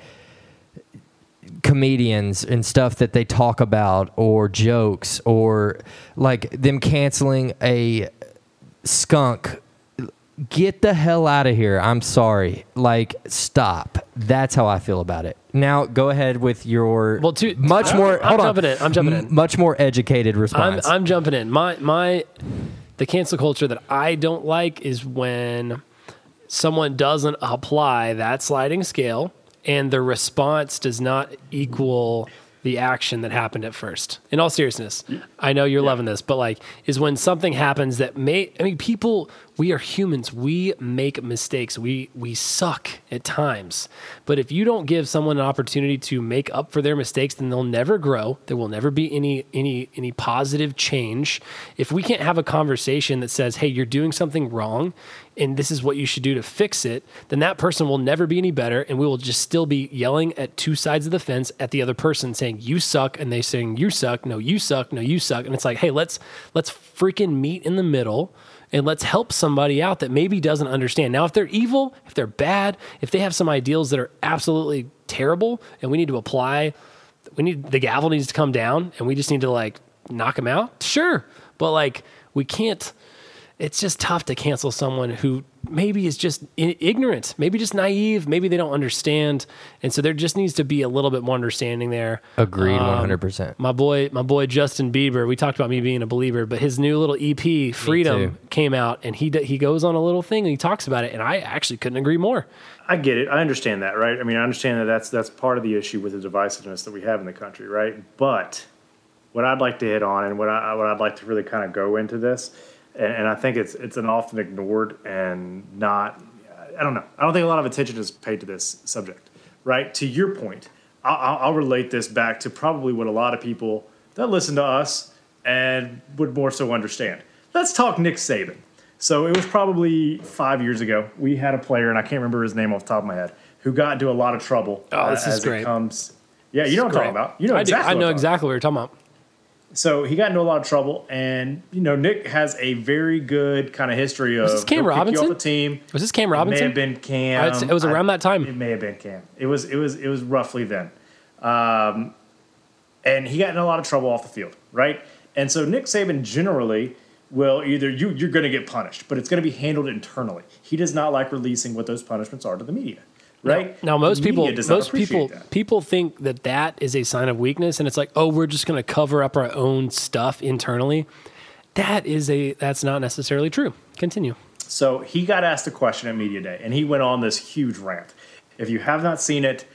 comedians and stuff that they talk about or jokes or like them canceling a skunk get the hell out of here. I'm sorry. Like stop. That's how I feel about it. Now go ahead with your Well, to- much I'm- more I'm hold on. jumping in. I'm jumping in. Much more educated I'm response. I'm jumping in. My my the cancel culture that I don't like is when someone doesn't apply that sliding scale and the response does not equal the action that happened at first. In all seriousness, I know you're loving this, but like is when something happens that may I mean people we are humans. We make mistakes. We we suck at times. But if you don't give someone an opportunity to make up for their mistakes, then they'll never grow. There will never be any any any positive change. If we can't have a conversation that says, "Hey, you're doing something wrong and this is what you should do to fix it," then that person will never be any better and we will just still be yelling at two sides of the fence at the other person saying, "You suck," and they saying, "You suck." No, you suck. No, you suck. And it's like, "Hey, let's let's freaking meet in the middle." and let's help somebody out that maybe doesn't understand. Now, if they're evil, if they're bad, if they have some ideals that are absolutely terrible, and we need to apply, we need the gavel needs to come down, and we just need to like knock them out. Sure, but like we can't. It's just tough to cancel someone who maybe is just ignorant, maybe just naive, maybe they don't understand, and so there just needs to be a little bit more understanding there. Agreed, Um, 100%. my boy, my boy Justin Bieber. We talked about me being a believer, but his new little EP, Freedom, came out, and he he goes on a little thing and he talks about it, and I actually couldn't agree more. I get it. I understand that, right? I mean, I understand that that's that's part of the issue with the divisiveness that we have in the country, right? But what I'd like to hit on, and what I what I'd like to really kind of go into this, and, and I think it's it's an often ignored and not. I don't know. I don't think a lot of attention is paid to this subject, right? To your point, I'll, I'll relate this back to probably what a lot of people that listen to us and would more so understand. Let's talk Nick Saban. So it was probably five years ago. We had a player, and I can't remember his name off the top of my head, who got into a lot of trouble. Oh, this is as great. It comes, yeah, you know what I'm talking about. You know I exactly. I know exactly what you're talking about. So he got into a lot of trouble, and you know Nick has a very good kind of history of was this Cam he'll kick you Robinson? off a team. Was this Cam Robinson? It may have been Cam. It was around that time. It may have been Cam. It was it was it was roughly then, um, and he got in a lot of trouble off the field, right? And so Nick Saban generally will either you you're going to get punished, but it's going to be handled internally. He does not like releasing what those punishments are to the media, right? Now, most people, media does not most people, that. people think that that is a sign of weakness, and it's like, oh, we're just going to cover up our own stuff internally. That is a that's not necessarily true. Continue. So he got asked a question at Media Day, and he went on this huge rant. If you have not seen it,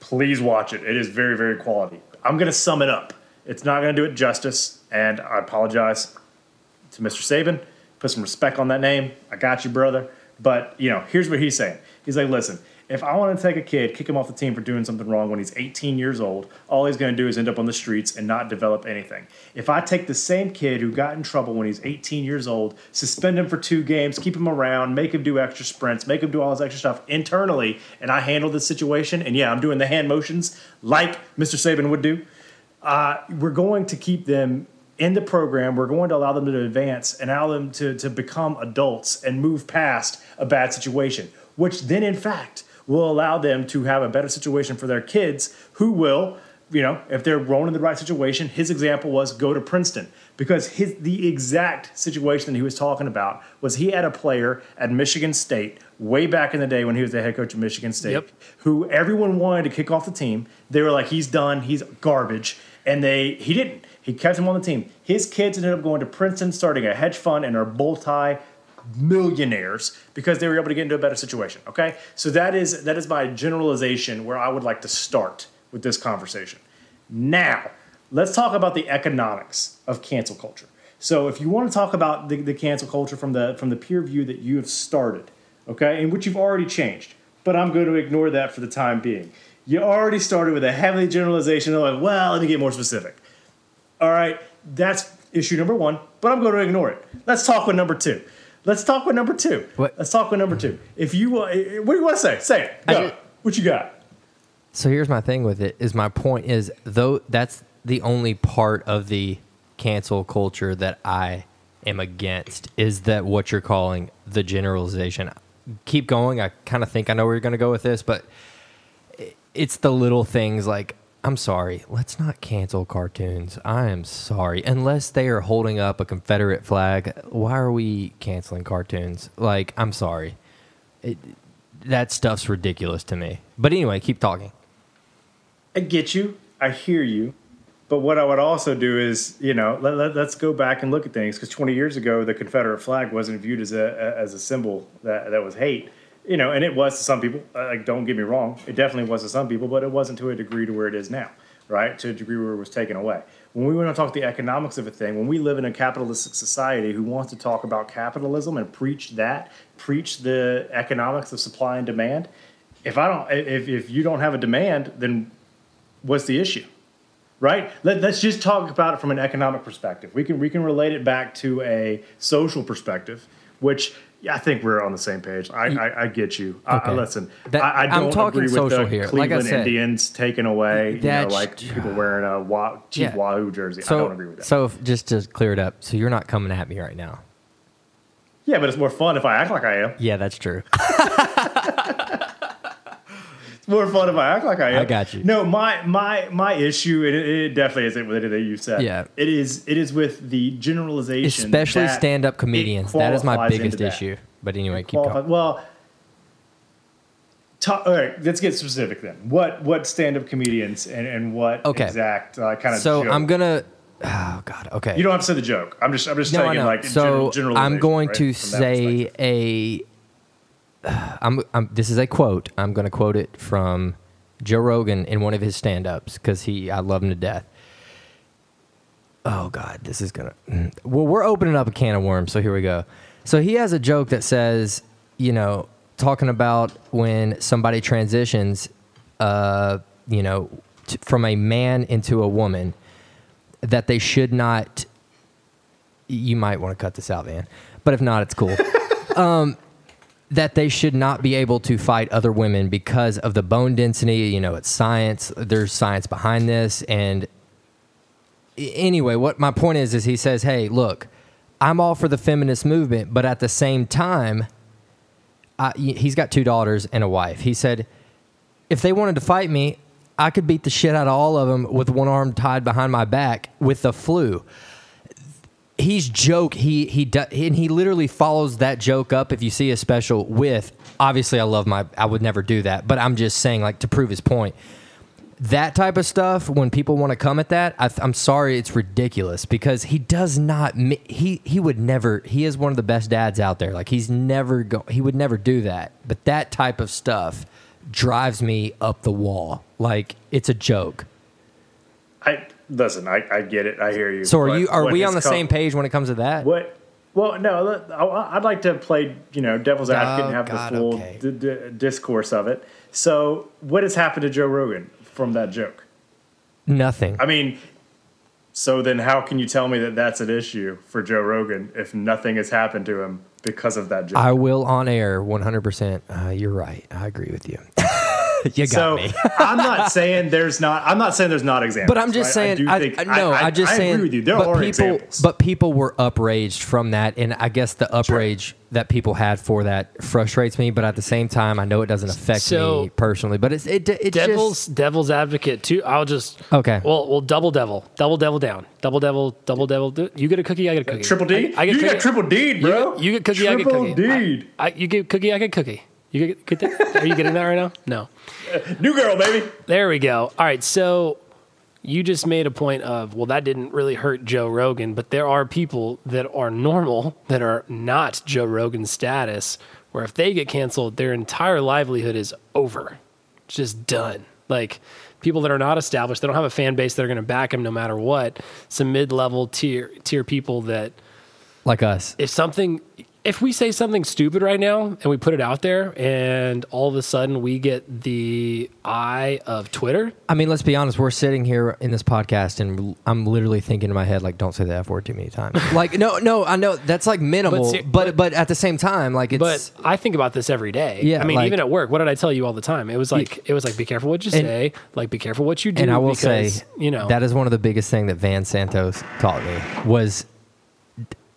please watch it. It is very, very quality. I'm going to sum it up. It's not going to do it justice, and I apologize to Mr. Saban. Put some respect on that name. I got you, brother. But you know, here's what he's saying. He's like, listen, If I want to take a kid, kick him off the team for doing something wrong when he's 18 years old, all he's going to do is end up on the streets and not develop anything. If I take the same kid who got in trouble when he's 18 years old, suspend him for two games, keep him around, make him do extra sprints, make him do all this extra stuff internally, and I handle the situation, and yeah, I'm doing the hand motions like Mr. Saban would do, uh, we're going to keep them in the program. We're going to allow them to advance and allow them to, to become adults and move past a bad situation, which then, in fact, will allow them to have a better situation for their kids who will, you know, if they're grown in the right situation. His example was go to Princeton because his the exact situation that he was talking about was he had a player at Michigan State way back in the day when he was the head coach of Michigan State Yep. who everyone wanted to kick off the team. They were like, he's done, he's garbage. And they he didn't. He kept him on the team. His kids ended up going to Princeton, starting a hedge fund, and are multi millionaires because they were able to get into a better situation. Okay, so that is that is my generalization where I would like to start with this conversation. Now, let's talk about the economics of cancel culture. So, if you want to talk about the, the cancel culture from the from the peer view that you have started, okay, in which you've already changed, but I'm going to ignore that for the time being. You already started with a heavy generalization. Of like, well, let me get more specific. All right, that's issue number one, but I'm going to ignore it. Let's talk with number two. Let's talk with number two. What- Let's talk with number two. If you, uh, what do you want to say? Say it. Go. ju- what you got? So here's my thing with it is my point is though that's the only part of the cancel culture that I am against is that what you're calling the generalization. Keep going. I kind of think I know where you're going to go with this, but it's the little things like I'm sorry, let's not cancel cartoons. I am sorry. Unless they are holding up a Confederate flag, why are we canceling cartoons? Like, I'm sorry. It, that stuff's ridiculous to me. But anyway, keep talking. I get you. I hear you. But what I would also do is, you know, let, let, us go back and look at things because 20 years ago, the Confederate flag wasn't viewed as a as a symbol that, that was hate. You know, and it was to some people. uh, Like, don't get me wrong, it definitely was to some people, but it wasn't to a degree to where it is now, right? To a degree where it was taken away. When we want to talk the economics of a thing, when we live in a capitalistic society who wants to talk about capitalism and preach that, preach the economics of supply and demand, if I don't, if, if you don't have a demand, then what's the issue right Let, us just talk about it from an economic perspective we can we can relate it back to a social perspective which yeah, I think we're on the same page. I, I, I get you. I, I Okay. listen, That- I, I I'm don't talking agree with social the here. Like I Cleveland said, Indians taking away, you know, like people wearing a wa- cheap Yeah. Wahoo jersey. So, I don't agree with that. so if, just to clear it up, so you're not coming at me right now. yeah, but it's more fun if I act like I am. Yeah, that's true. More fun if I act like I am. I got you. No, my my my issue, it, it definitely isn't with anything you said. Yeah. it is. It is with the generalization, Especially stand-up comedians. That is my biggest issue. But anyway, keep going. Well, ta- all right, let's get specific then. What what stand up comedians and, and what Okay. exact uh, kind of So joke? I'm gonna. Oh God. Okay. You don't have to say the joke. I'm just I'm just no, saying like so general, I'm going right, to say a. I'm, I'm. This is a quote. I'm going to quote it from Joe Rogan in one of his stand-ups because he. I love him to death. Oh God, this is gonna. mm. Well, we're opening up a can of worms, so here we go. So he has a joke that says, you know, talking about when somebody transitions, uh, you know, t- from a man into a woman, that they should not. You might want to cut this out, man, but if not, it's cool. um, that they should not be able to fight other women because of the bone density. You know, it's science. There's science behind this, and anyway, what my point is is he says, "Hey, look, I'm all for the feminist movement, but at the same time, I, he's got two daughters and a wife. He said, if they wanted to fight me, I could beat the shit out of all of them with one arm tied behind my back with the flu." He's joke. He he do, and he literally follows that joke up. If you see a special with, obviously, I love my. I would never do that, but I'm just saying, like to prove his point that type of stuff when people want to come at that I, i'm sorry it's ridiculous because he does not he he would never he is one of the best dads out there like he's never go he would never do that but that type of stuff drives me up the wall like it's a joke I listen. I, I get it. I hear you. so are you are we on the same page when it comes to that What Well, no, I'd like to play, you know, devil's advocate and have God, the full okay. d- d- discourse of it. So, what has happened to Joe Rogan from that joke? Nothing. I mean, so then how can you tell me that that's an issue for Joe Rogan if nothing has happened to him because of that joke? I will on air 100%. Uh, you're right. I agree with you. you got so me. I'm not saying there's not. I'm not saying there's not examples. But I'm just right? saying, I, I, think, I- no, I, just I saying. agree with you. There but are people, examples. but people were upraged from that, and I guess the uprage that people had for that frustrates me. But at the same time, I know it doesn't affect So- me personally. But it's it, it's Devil's just devil's advocate too. I'll just Okay. Well, well, double devil, double devil down, double devil, double devil. You get a cookie, I get a uh, cookie. triple D. I, I get you cookie. got triple D, bro. get, you get cookie, I get triple cookie. D. I, I, you get cookie, I get cookie. You get, get that? Are you getting that right now? No. New girl, baby. There we go. All right, so you just made a point of well, that didn't really hurt Joe Rogan, but there are people that are normal that are not Joe Rogan status, where if they get canceled, their entire livelihood is over, it's just done. Like people that are not established, they don't have a fan base that are going to back them no matter what. Some mid-level tier tier people that like us. if something if we say something stupid right now and we put it out there and all of a sudden we get the eye of Twitter, I mean, let's be honest. We're sitting here in this podcast, and I'm literally thinking in my head, like, "Don't say the f word too many times." like, no, no, I know that's like minimal, But but but, at the same time, like, it's But I think about this every day. Yeah, I mean, like- even at work, what did I tell you all the time? It was like it was like be careful what you And- say, like be careful what you do. and I will because, say, you know, that is one of the biggest thing that Van Santos taught me was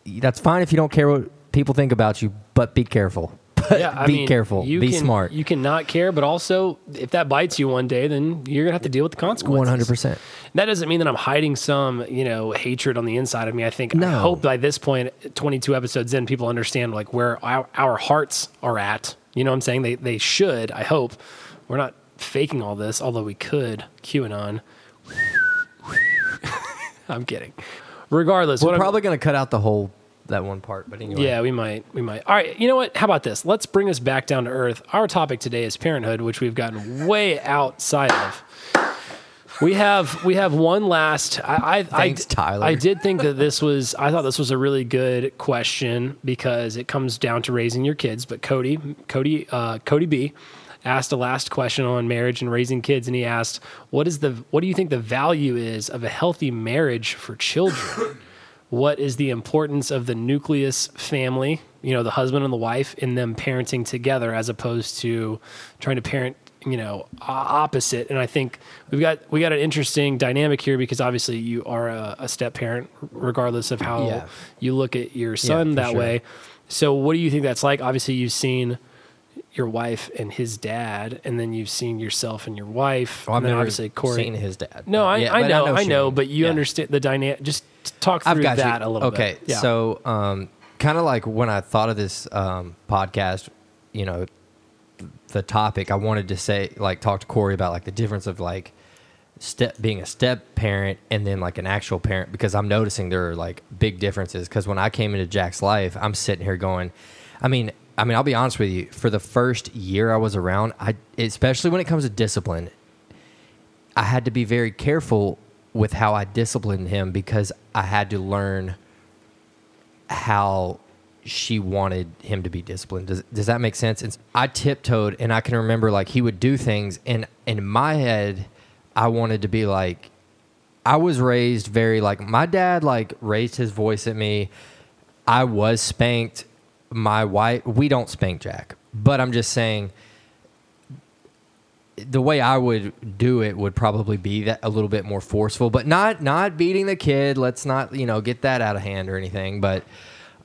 that's fine if you don't care what people think about you, but be careful. But yeah, I be mean, careful. you Be can- smart. You cannot care, but also if that bites you one day, then you're gonna have to deal with the consequences. One hundred percent. That doesn't mean that I'm hiding some, you know, hatred on the inside of me. I think I hope by this point, 22 episodes in, people understand like where our, our hearts are at. You know what I'm saying? They they should. I hope we're not faking all this, although we could. QAnon. I'm kidding. Regardless, We're probably going to cut out the whole that one part, but anyway. yeah, we might. We might. All right. You know what? How about this? Let's bring us back down to earth. Our topic today is parenthood, which we've gotten way outside of. We have we have one last. I, I, Thanks, I, Tyler. I did think that this was. I thought this was a really good question because it comes down to raising your kids. But Cody, Cody, uh, Cody B, asked a last question on marriage and raising kids, and he asked, "What is the What do you think the value is of a healthy marriage for children?" What is the importance of the nucleus family, you know, the husband and the wife, in them parenting together as opposed to trying to parent, you know, opposite. And I think we've got we got an interesting dynamic here because obviously you are a, a step parent, regardless of how Yeah. you look at your son for that sure. way. So, what do you think that's like? Obviously, you've seen your wife and his dad, and then you've seen yourself and your wife. Well, I've and then never obviously Corey. seen his dad. No, I, Yeah, I know, I know, you mean. but you Yeah. understand the dynamic. Just talk I've through got that you. a little okay, bit. Yeah. so um, kind of like when I thought of this um, podcast, you know, the topic I wanted to say, like, talk to Corey about like the difference of like step being a step parent and then like an actual parent because I'm noticing there are like big differences. Because when I came into Jack's life, I'm sitting here going, I mean. I mean, I'll be honest with you. For the first year I was around, I especially when it comes to discipline, I had to be very careful with how I disciplined him because I had to learn how she wanted him to be disciplined. Does, does that make sense? And I tiptoed and I can remember like he would do things and in my head I wanted to be like I was raised very like my dad like raised his voice at me. I was spanked. My wife we don't spank Jack. But I'm just saying the way I would do it would probably be that a little bit more forceful, but not not beating the kid. Let's not you know get that out of hand or anything. But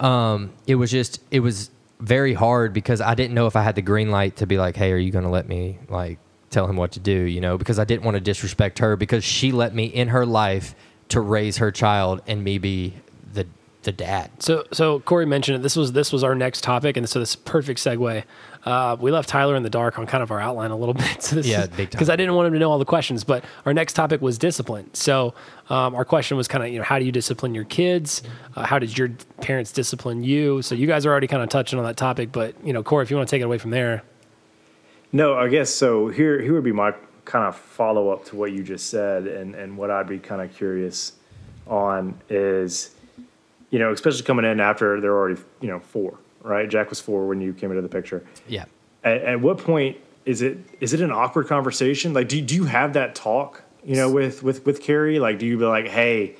um, it was just it was very hard because I didn't know if I had the green light to be like, hey, are you going to let me like tell him what to do? You know, because I didn't want to disrespect her because she let me in her life to raise her child and me be the the dad. So, so Corey mentioned it. This was this was our next topic, and so this is a perfect segue. Uh, we left Tyler in the dark on kind of our outline a little bit. So this Yeah. Because I didn't want him to know all the questions. But our next topic was discipline. So um, our question was kind of, you know, how do you discipline your kids? Uh, how did your parents discipline you? So you guys are already kind of touching on that topic. But you know, Corey, if you want to take it away from there, No, I guess so. Here, here would be my kind of follow up to what you just said, and and what I'd be kind of curious on is you know, especially coming in after they're already, you know, four, right? Jack was four when you came into the picture. Yeah. At, at what point is it is it an awkward conversation? Like, do do you have that talk, you know, with with with Carrie? Like, do you be like, hey,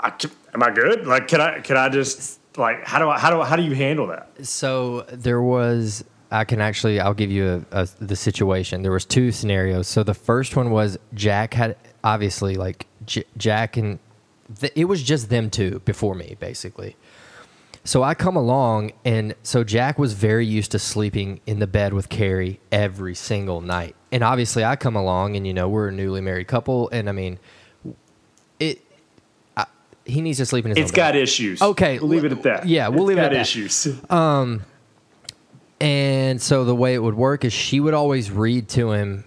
I, am I good? Like, can I can I just like how do I how do I, how do you handle that? So there was. I can actually. I'll give you a, a, the situation. There was two scenarios. So the first one was Jack had obviously like J- Jack and th- it was just them two before me basically. So I come along and so Jack was very used to sleeping in the bed with Carrie every single night. And obviously I come along and you know we're a newly married couple and I mean it. I, he needs to sleep in his. It's own bed. It's got issues. Okay, we'll leave it at that. yeah, we'll It's leave it got at that. issues. Um, and so the way it would work is she would always read to him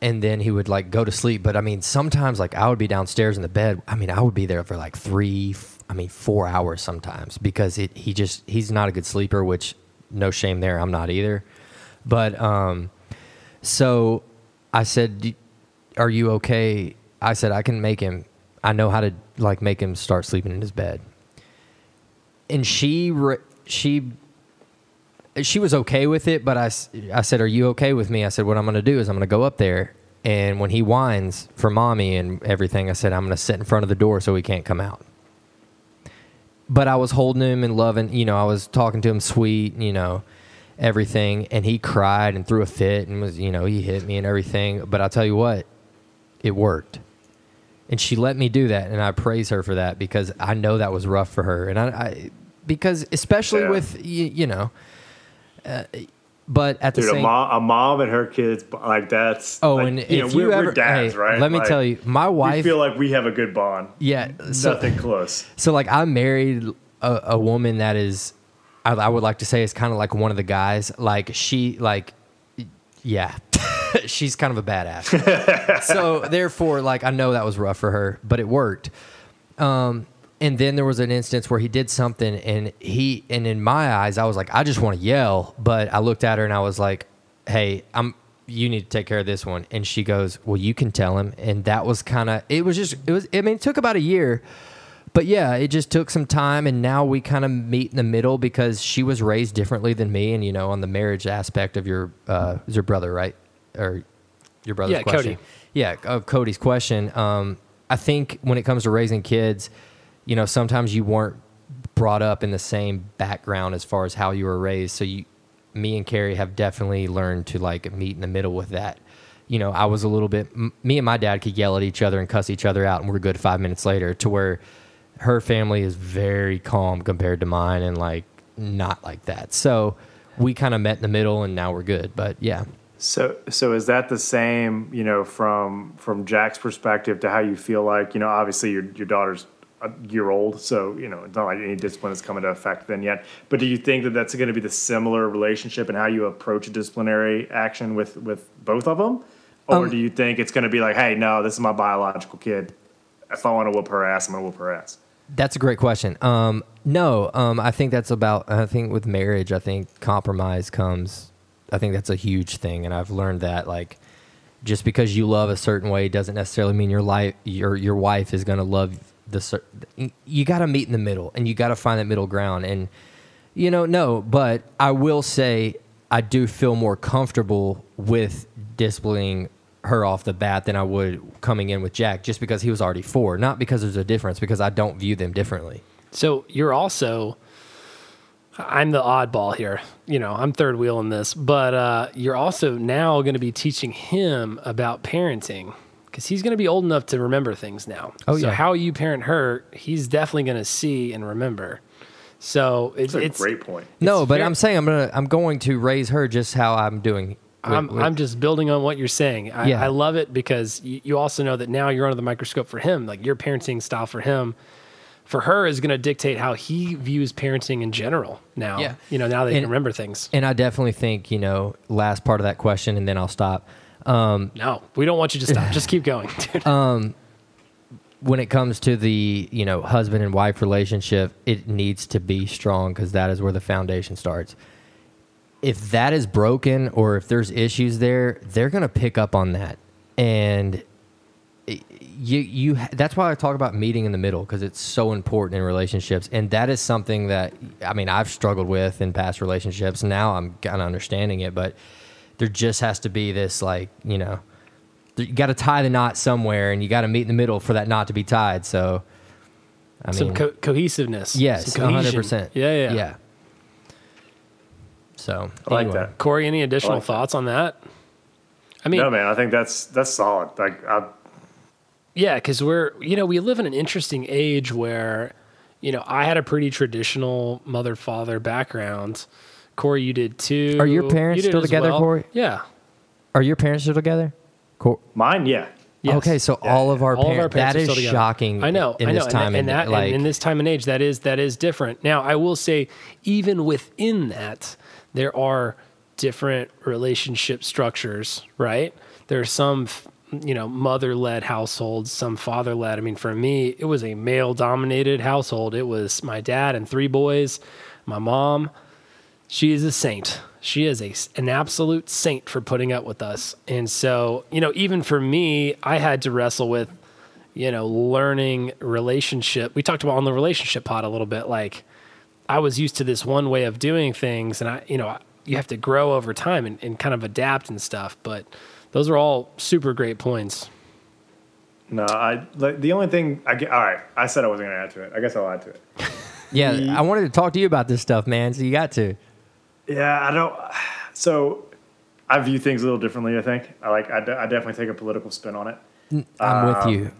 and then he would like go to sleep. But I mean, sometimes like I would be downstairs in the bed. I mean, I would be there for like three, I mean, four hours sometimes because it, he just, he's not a good sleeper, which no shame there. I'm not either. But, um, so I said, are you okay? I said, I can make him, I know how to like make him start sleeping in his bed. And she, re- she she was okay with it, but I, I said, Are you okay with me? I said, What I'm going to do is I'm going to go up there. And when he whines for mommy and everything, I said, I'm going to sit in front of the door so he can't come out. But I was holding him and loving, you know, I was talking to him sweet, you know, everything. And he cried and threw a fit and was, you know, he hit me and everything. But I'll tell you what, it worked. And she let me do that. And I praise her for that because I know that was rough for her. And I, I because especially Yeah. with, you, you know, uh, but at the Dude, a same mom, a mom and her kids, like that's. Oh, like, and you know, if we're, you we're dads, hey, right? let me Like, tell you, my wife, feel like we have a good bond. yeah, so, Nothing close. so like I married a, a woman that is, I, I would like to say is kind of like one of the guys. Like she, like, yeah, she's kind of a badass. so therefore, like I know that was rough for her, but it worked. Um, and then there was an instance where he did something, and he, and in my eyes, I was like, I just want to yell, but I looked at her and I was like, Hey, I'm. You need to take care of this one. And she goes, Well, you can tell him. And that was kind of. It was just. It was. I mean, it took about a year. But yeah, it just took some time, and now we kind of meet in the middle because she was raised differently than me, and you know, on the marriage aspect of your uh, is your brother, right, or your brother's Yeah, question. Cody. Yeah, of Cody's question. Um, I think when it comes to raising kids, you know, sometimes you weren't brought up in the same background as far as how you were raised. So you, me and Carrie have definitely learned to like meet in the middle with that. You know, I was a little bit. m- Me and my dad could yell at each other and cuss each other out, and we're good five minutes later. To where her family is very calm compared to mine, and like not like that. So we kind of met in the middle, and now we're good. But yeah, So, so is that the same, you know, from from Jack's perspective to how you feel like, you know, obviously your your daughter's a year old, so you know it's not like any discipline is coming to effect then yet. But do you think that that's going to be the similar relationship and how you approach a disciplinary action with with both of them, or Um, do you think it's going to be like, hey, no, this is my biological kid. If I want to whoop her ass, I'm going to whoop her ass. That's a great question. Um, no, um, I think that's about. I think with marriage, I think compromise comes. I think that's a huge thing, and I've learned that like, just because you love a certain way doesn't necessarily mean your life, your your wife is going to love the. You got to meet in the middle, and you got to find that middle ground. And you know, no, but I will say I do feel more comfortable with disciplining her off the bat than I would coming in with Jack, just because he was already four. Not because there's a difference, because I don't view them differently. So you're also, I'm the oddball here. You know, I'm third wheel in this, but uh, you're also now going to be teaching him about parenting because he's going to be old enough to remember things now. Oh, so yeah. how you parent her, he's definitely going to see and remember. So it's That's a it's great point. No, but fair- I'm saying I'm gonna I'm going to raise her just how I'm doing. with- I'm, with- I'm just building on what you're saying. I, Yeah. I love it because you, you also know that now you're under the microscope for him. Like your parenting style for him, for her is going to dictate how he views parenting in general. Now, Yeah. you know, now that he And- can remember things. and I definitely think you know last part of that question, and then I'll stop. Um, No, we don't want you to stop. Just keep going, dude. Uh, when it comes to the you know husband and wife relationship, it needs to be strong because that is where the foundation starts. If that is broken or if there's issues there, they're gonna pick up on that, and you you that's why I talk about meeting in the middle because it's so important in relationships, and that is something that I mean I've struggled with in past relationships. Now I'm kind of understanding it, but there just has to be this like you know you got to tie the knot somewhere, and you got to meet in the middle for that knot to be tied. So I mean, some co- cohesiveness. yes, some 100% Yeah, yeah, yeah. So I like anyway. that. Corey, any additional like that. thoughts on that? I mean, No, man, I think that's that's solid. Like, I, Yeah, because we're you know we live in an interesting age where you know I had a pretty traditional mother father background. Corey, you did too. Are your parents You still together, well. Corey? Yeah. Are your parents still together? Cool. mine, yeah. Yes. Okay, so all of our All of parents, our parents that are is still together. shocking. I know. in I know. this time, and, that, and, that, like and in this time and age, that is that is different. Now, I will say, even within that, there are different relationship structures. Right? There are some, you know, mother-led households, some father-led. I mean, for me, it was a male-dominated household. It was my dad and three boys, my mom. She is a saint. She is a, an absolute saint for putting up with us. And so, you know, even for me, I had to wrestle with, you know, learning relationship. We talked about on the relationship pod a little bit. Like, I was used to this one way of doing things, and I, you know, you have to grow over time and, and kind of adapt and stuff. But those are all super great points. No, I like the only thing I get. All right, I said I wasn't going to add to it. I guess I'll add to it. yeah, I wanted to talk to you about this stuff, man. So you got to. Yeah, I don't. So I view things a little differently. I think I like. I, de- I definitely take a political spin on it. I'm with Um, you.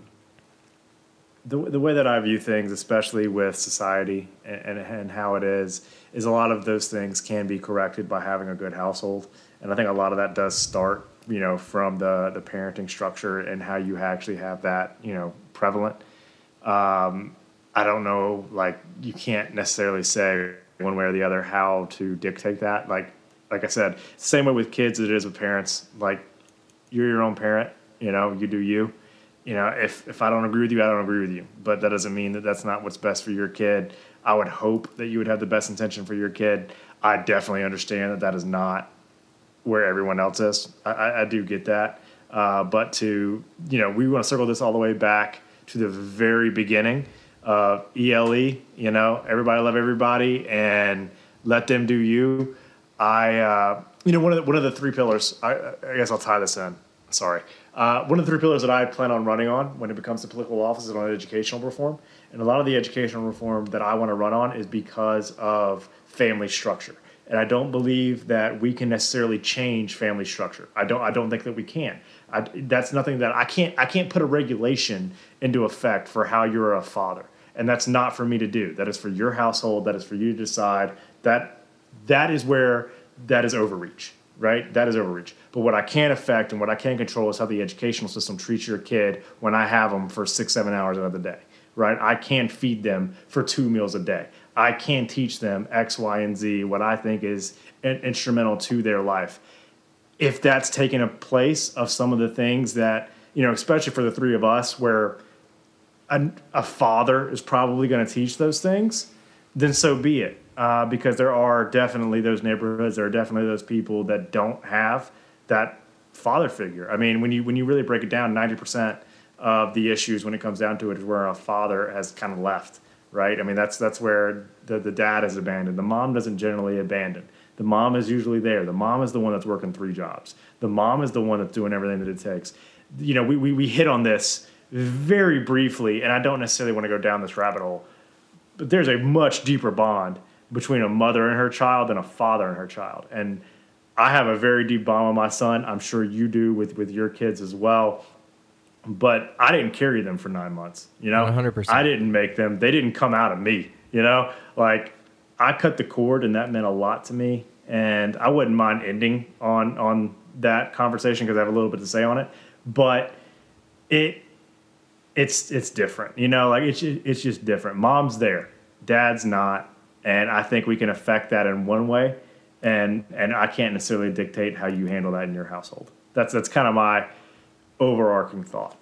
the, the way that I view things, especially with society and, and, and how it is, is a lot of those things can be corrected by having a good household. And I think a lot of that does start, you know, from the, the parenting structure and how you actually have that, you know, prevalent. Um, I don't know, like, you can't necessarily say one way or the other how to dictate that. Like, like I said, same way with kids as it is with parents. Like, you're your own parent, you know, you do you you know, if, if I don't agree with you, I don't agree with you. But that doesn't mean that that's not what's best for your kid. I would hope that you would have the best intention for your kid. I definitely understand that that is not where everyone else is. I, I, I do get that. Uh, but to, you know, we want to circle this all the way back to the very beginning of ELE, you know, everybody love everybody and let them do you. I, uh, you know, one of the, one of the three pillars, I, I guess I'll tie this in. Sorry. Uh, one of the three pillars that I plan on running on when it becomes to political office is on educational reform. And a lot of the educational reform that I want to run on is because of family structure. And I don't believe that we can necessarily change family structure. I don't. I don't think that we can. I, that's nothing that I can't. I can't put a regulation into effect for how you're a father, and that's not for me to do. That is for your household. That is for you to decide. That that is where that is overreach right? That is overreach. But what I can affect and what I can control is how the educational system treats your kid when I have them for six, seven hours out of the day, right? I can feed them for two meals a day. I can teach them X, Y, and Z, what I think is in- instrumental to their life. If that's taken a place of some of the things that, you know, especially for the three of us, where a, a father is probably going to teach those things, then so be it. Uh, because there are definitely those neighborhoods, there are definitely those people that don't have that father figure. I mean, when you when you really break it down, ninety percent of the issues when it comes down to it is where a father has kind of left, right? I mean, that's that's where the, the dad is abandoned. The mom doesn't generally abandon. The mom is usually there. The mom is the one that's working three jobs. The mom is the one that's doing everything that it takes. You know, we, we, we hit on this very briefly, and I don't necessarily want to go down this rabbit hole, but there's a much deeper bond between a mother and her child than a father and her child. And I have a very deep bond with my son. I'm sure you do with, with your kids as well. But I didn't carry them for nine months. You know, 100%. I didn't make them. They didn't come out of me. You know, like I cut the cord, and that meant a lot to me. And I wouldn't mind ending on on that conversation because I have a little bit to say on it. But it it's it's different. You know, like it's it's just different. Mom's there, dad's not, and I think we can affect that in one way, and and I can't necessarily dictate how you handle that in your household. That's that's kind of my overarching thought.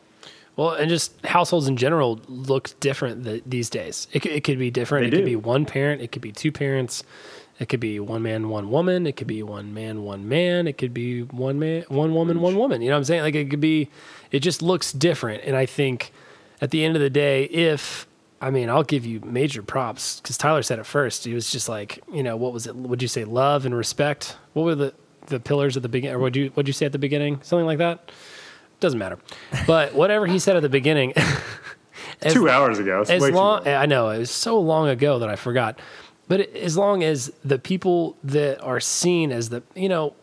Well, and just households in general look different th- these days. It, c- it could be different. They it could be one parent. It could be two parents. It could be one man, one woman. It could be one man, one man. It could be one man, one woman, one woman. You know what I'm saying? Like it could be, it just looks different. And I think at the end of the day, if, I mean, I'll give you major props because Tyler said it first. He was just like, you know, what was it? Would you say love and respect? What were the, the pillars at the beginning? Or would you, what'd you say at the beginning? Something like that? Doesn't matter. But whatever he said at the beginning, as- Two hours ago. It's as long, long. I know it was so long ago that I forgot. But it- as long as the people that are seen as the, you know,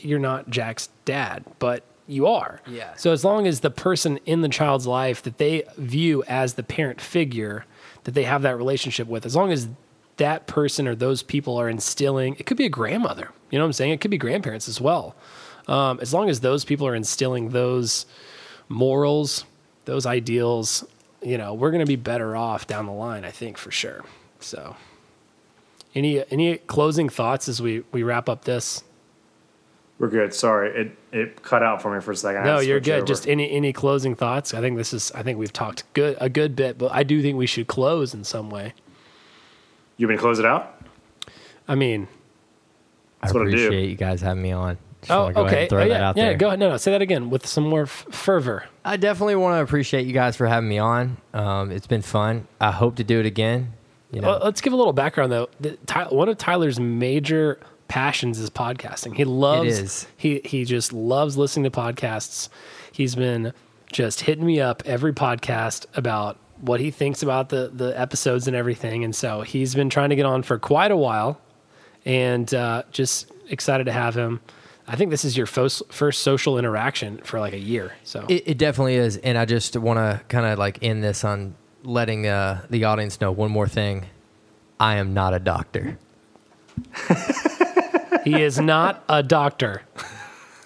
you're not Jack's dad, but you are. Yeah. So as long as the person in the child's life that they view as the parent figure that they have that relationship with, as long as that person or those people are instilling, it could be a grandmother. You know what I'm saying? It could be grandparents as well. Um, as long as those people are instilling those morals, those ideals, you know, we're going to be better off down the line, I think, for sure. So, any any closing thoughts as we we wrap up this? We're good. Sorry, it it cut out for me for a second. No, you're good. over. Just any any closing thoughts? I think this is. I think we've talked good a good bit, but I do think we should close in some way. you want me to close it out? I mean, I That's what I do. appreciate you guys having me on. Just oh, go okay, and throw Oh, that yeah, out yeah. there. Go ahead. No, no, say that again with some more f- fervor. I definitely want to appreciate you guys for having me on. Um, it's been fun. I hope to do it again. You know, Well, let's give a little background though. The, Ty, one of Tyler's major passions is podcasting. He loves is. he he just loves listening to podcasts. He's been just hitting me up every podcast about what he thinks about the the episodes and everything. And so he's been trying to get on for quite a while, and uh, just excited to have him. I think this is your first first social interaction for like a year. So It, it definitely is, and I just want to kind of like end this on letting uh, the audience know one more thing. I am not a doctor. he is not a doctor.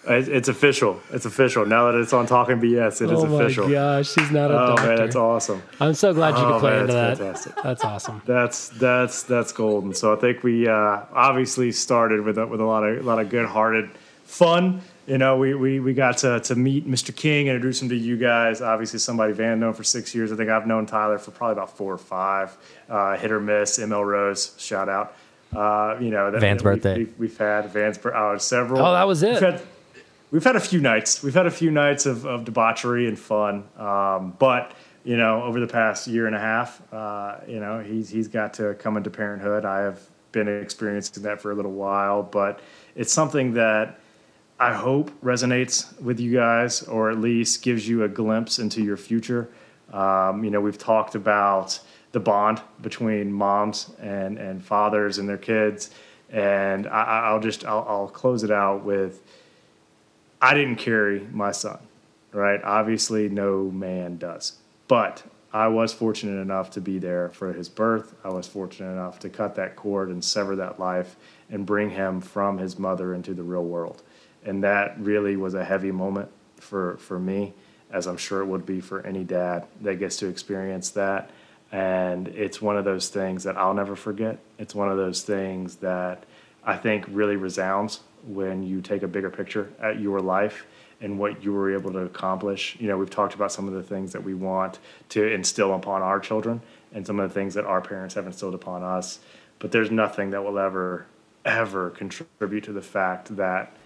It's official. It's official. Now that it's on Talking BS, it is oh official. Oh my gosh, he's not a Oh doctor. man, that's awesome. I'm so glad you Oh, could play man, into that's that. fantastic. That's awesome. That's that's that's golden. So I think we uh, obviously started with a, with a lot of a lot of good hearted fun. You know, we, we we got to to meet Mr. King, introduce him to you guys. Obviously, somebody Van known for six years. I think I've known Tyler for probably about four or five. Uh, hit or miss. ML Rose, shout out. Uh, you know, that, Van's that birthday. We've, we've had Van's bir- oh, several. Oh, that was it. We've had, we've had a few nights. We've had a few nights of, of debauchery and fun. Um, but you know, over the past year and a half, uh, you know, he's he's got to come into parenthood. I have been experiencing that for a little while, but it's something that I hope resonates with you guys, or at least gives you a glimpse into your future. Um, you know, we've talked about the bond between moms and, and fathers and their kids, and I, I- I'll just I'll, I'll close it out with I didn't carry my son, right? Obviously, no man does, but I was fortunate enough to be there for his birth. I was fortunate enough to cut that cord and sever that life and bring him from his mother into the real world. And that really was a heavy moment for, for me, as I'm sure it would be for any dad that gets to experience that. And it's one of those things that I'll never forget. It's one of those things that I think really resounds when you take a bigger picture at your life and what you were able to accomplish. You know, we've talked about some of the things that we want to instill upon our children and some of the things that our parents have instilled upon us. But there's nothing that will ever, ever contribute to the fact that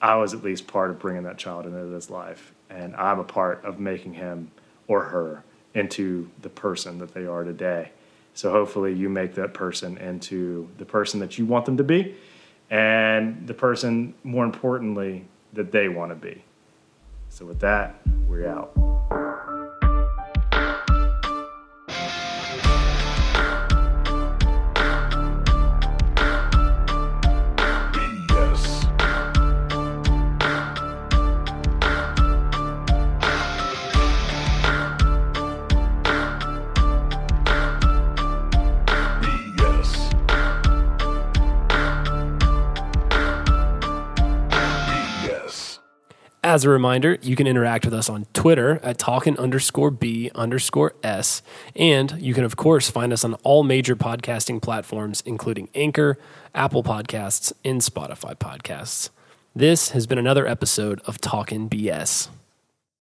I was at least part of bringing that child into this life. And I'm a part of making him or her into the person that they are today. So hopefully you make that person into the person that you want them to be and the person, more importantly, that they want to be. So with that, we're out. As a reminder, you can interact with us on Twitter at talkin underscore B underscore S. And you can, of course, find us on all major podcasting platforms, including Anchor, Apple Podcasts, and Spotify Podcasts. This has been another episode of Talkin' BS.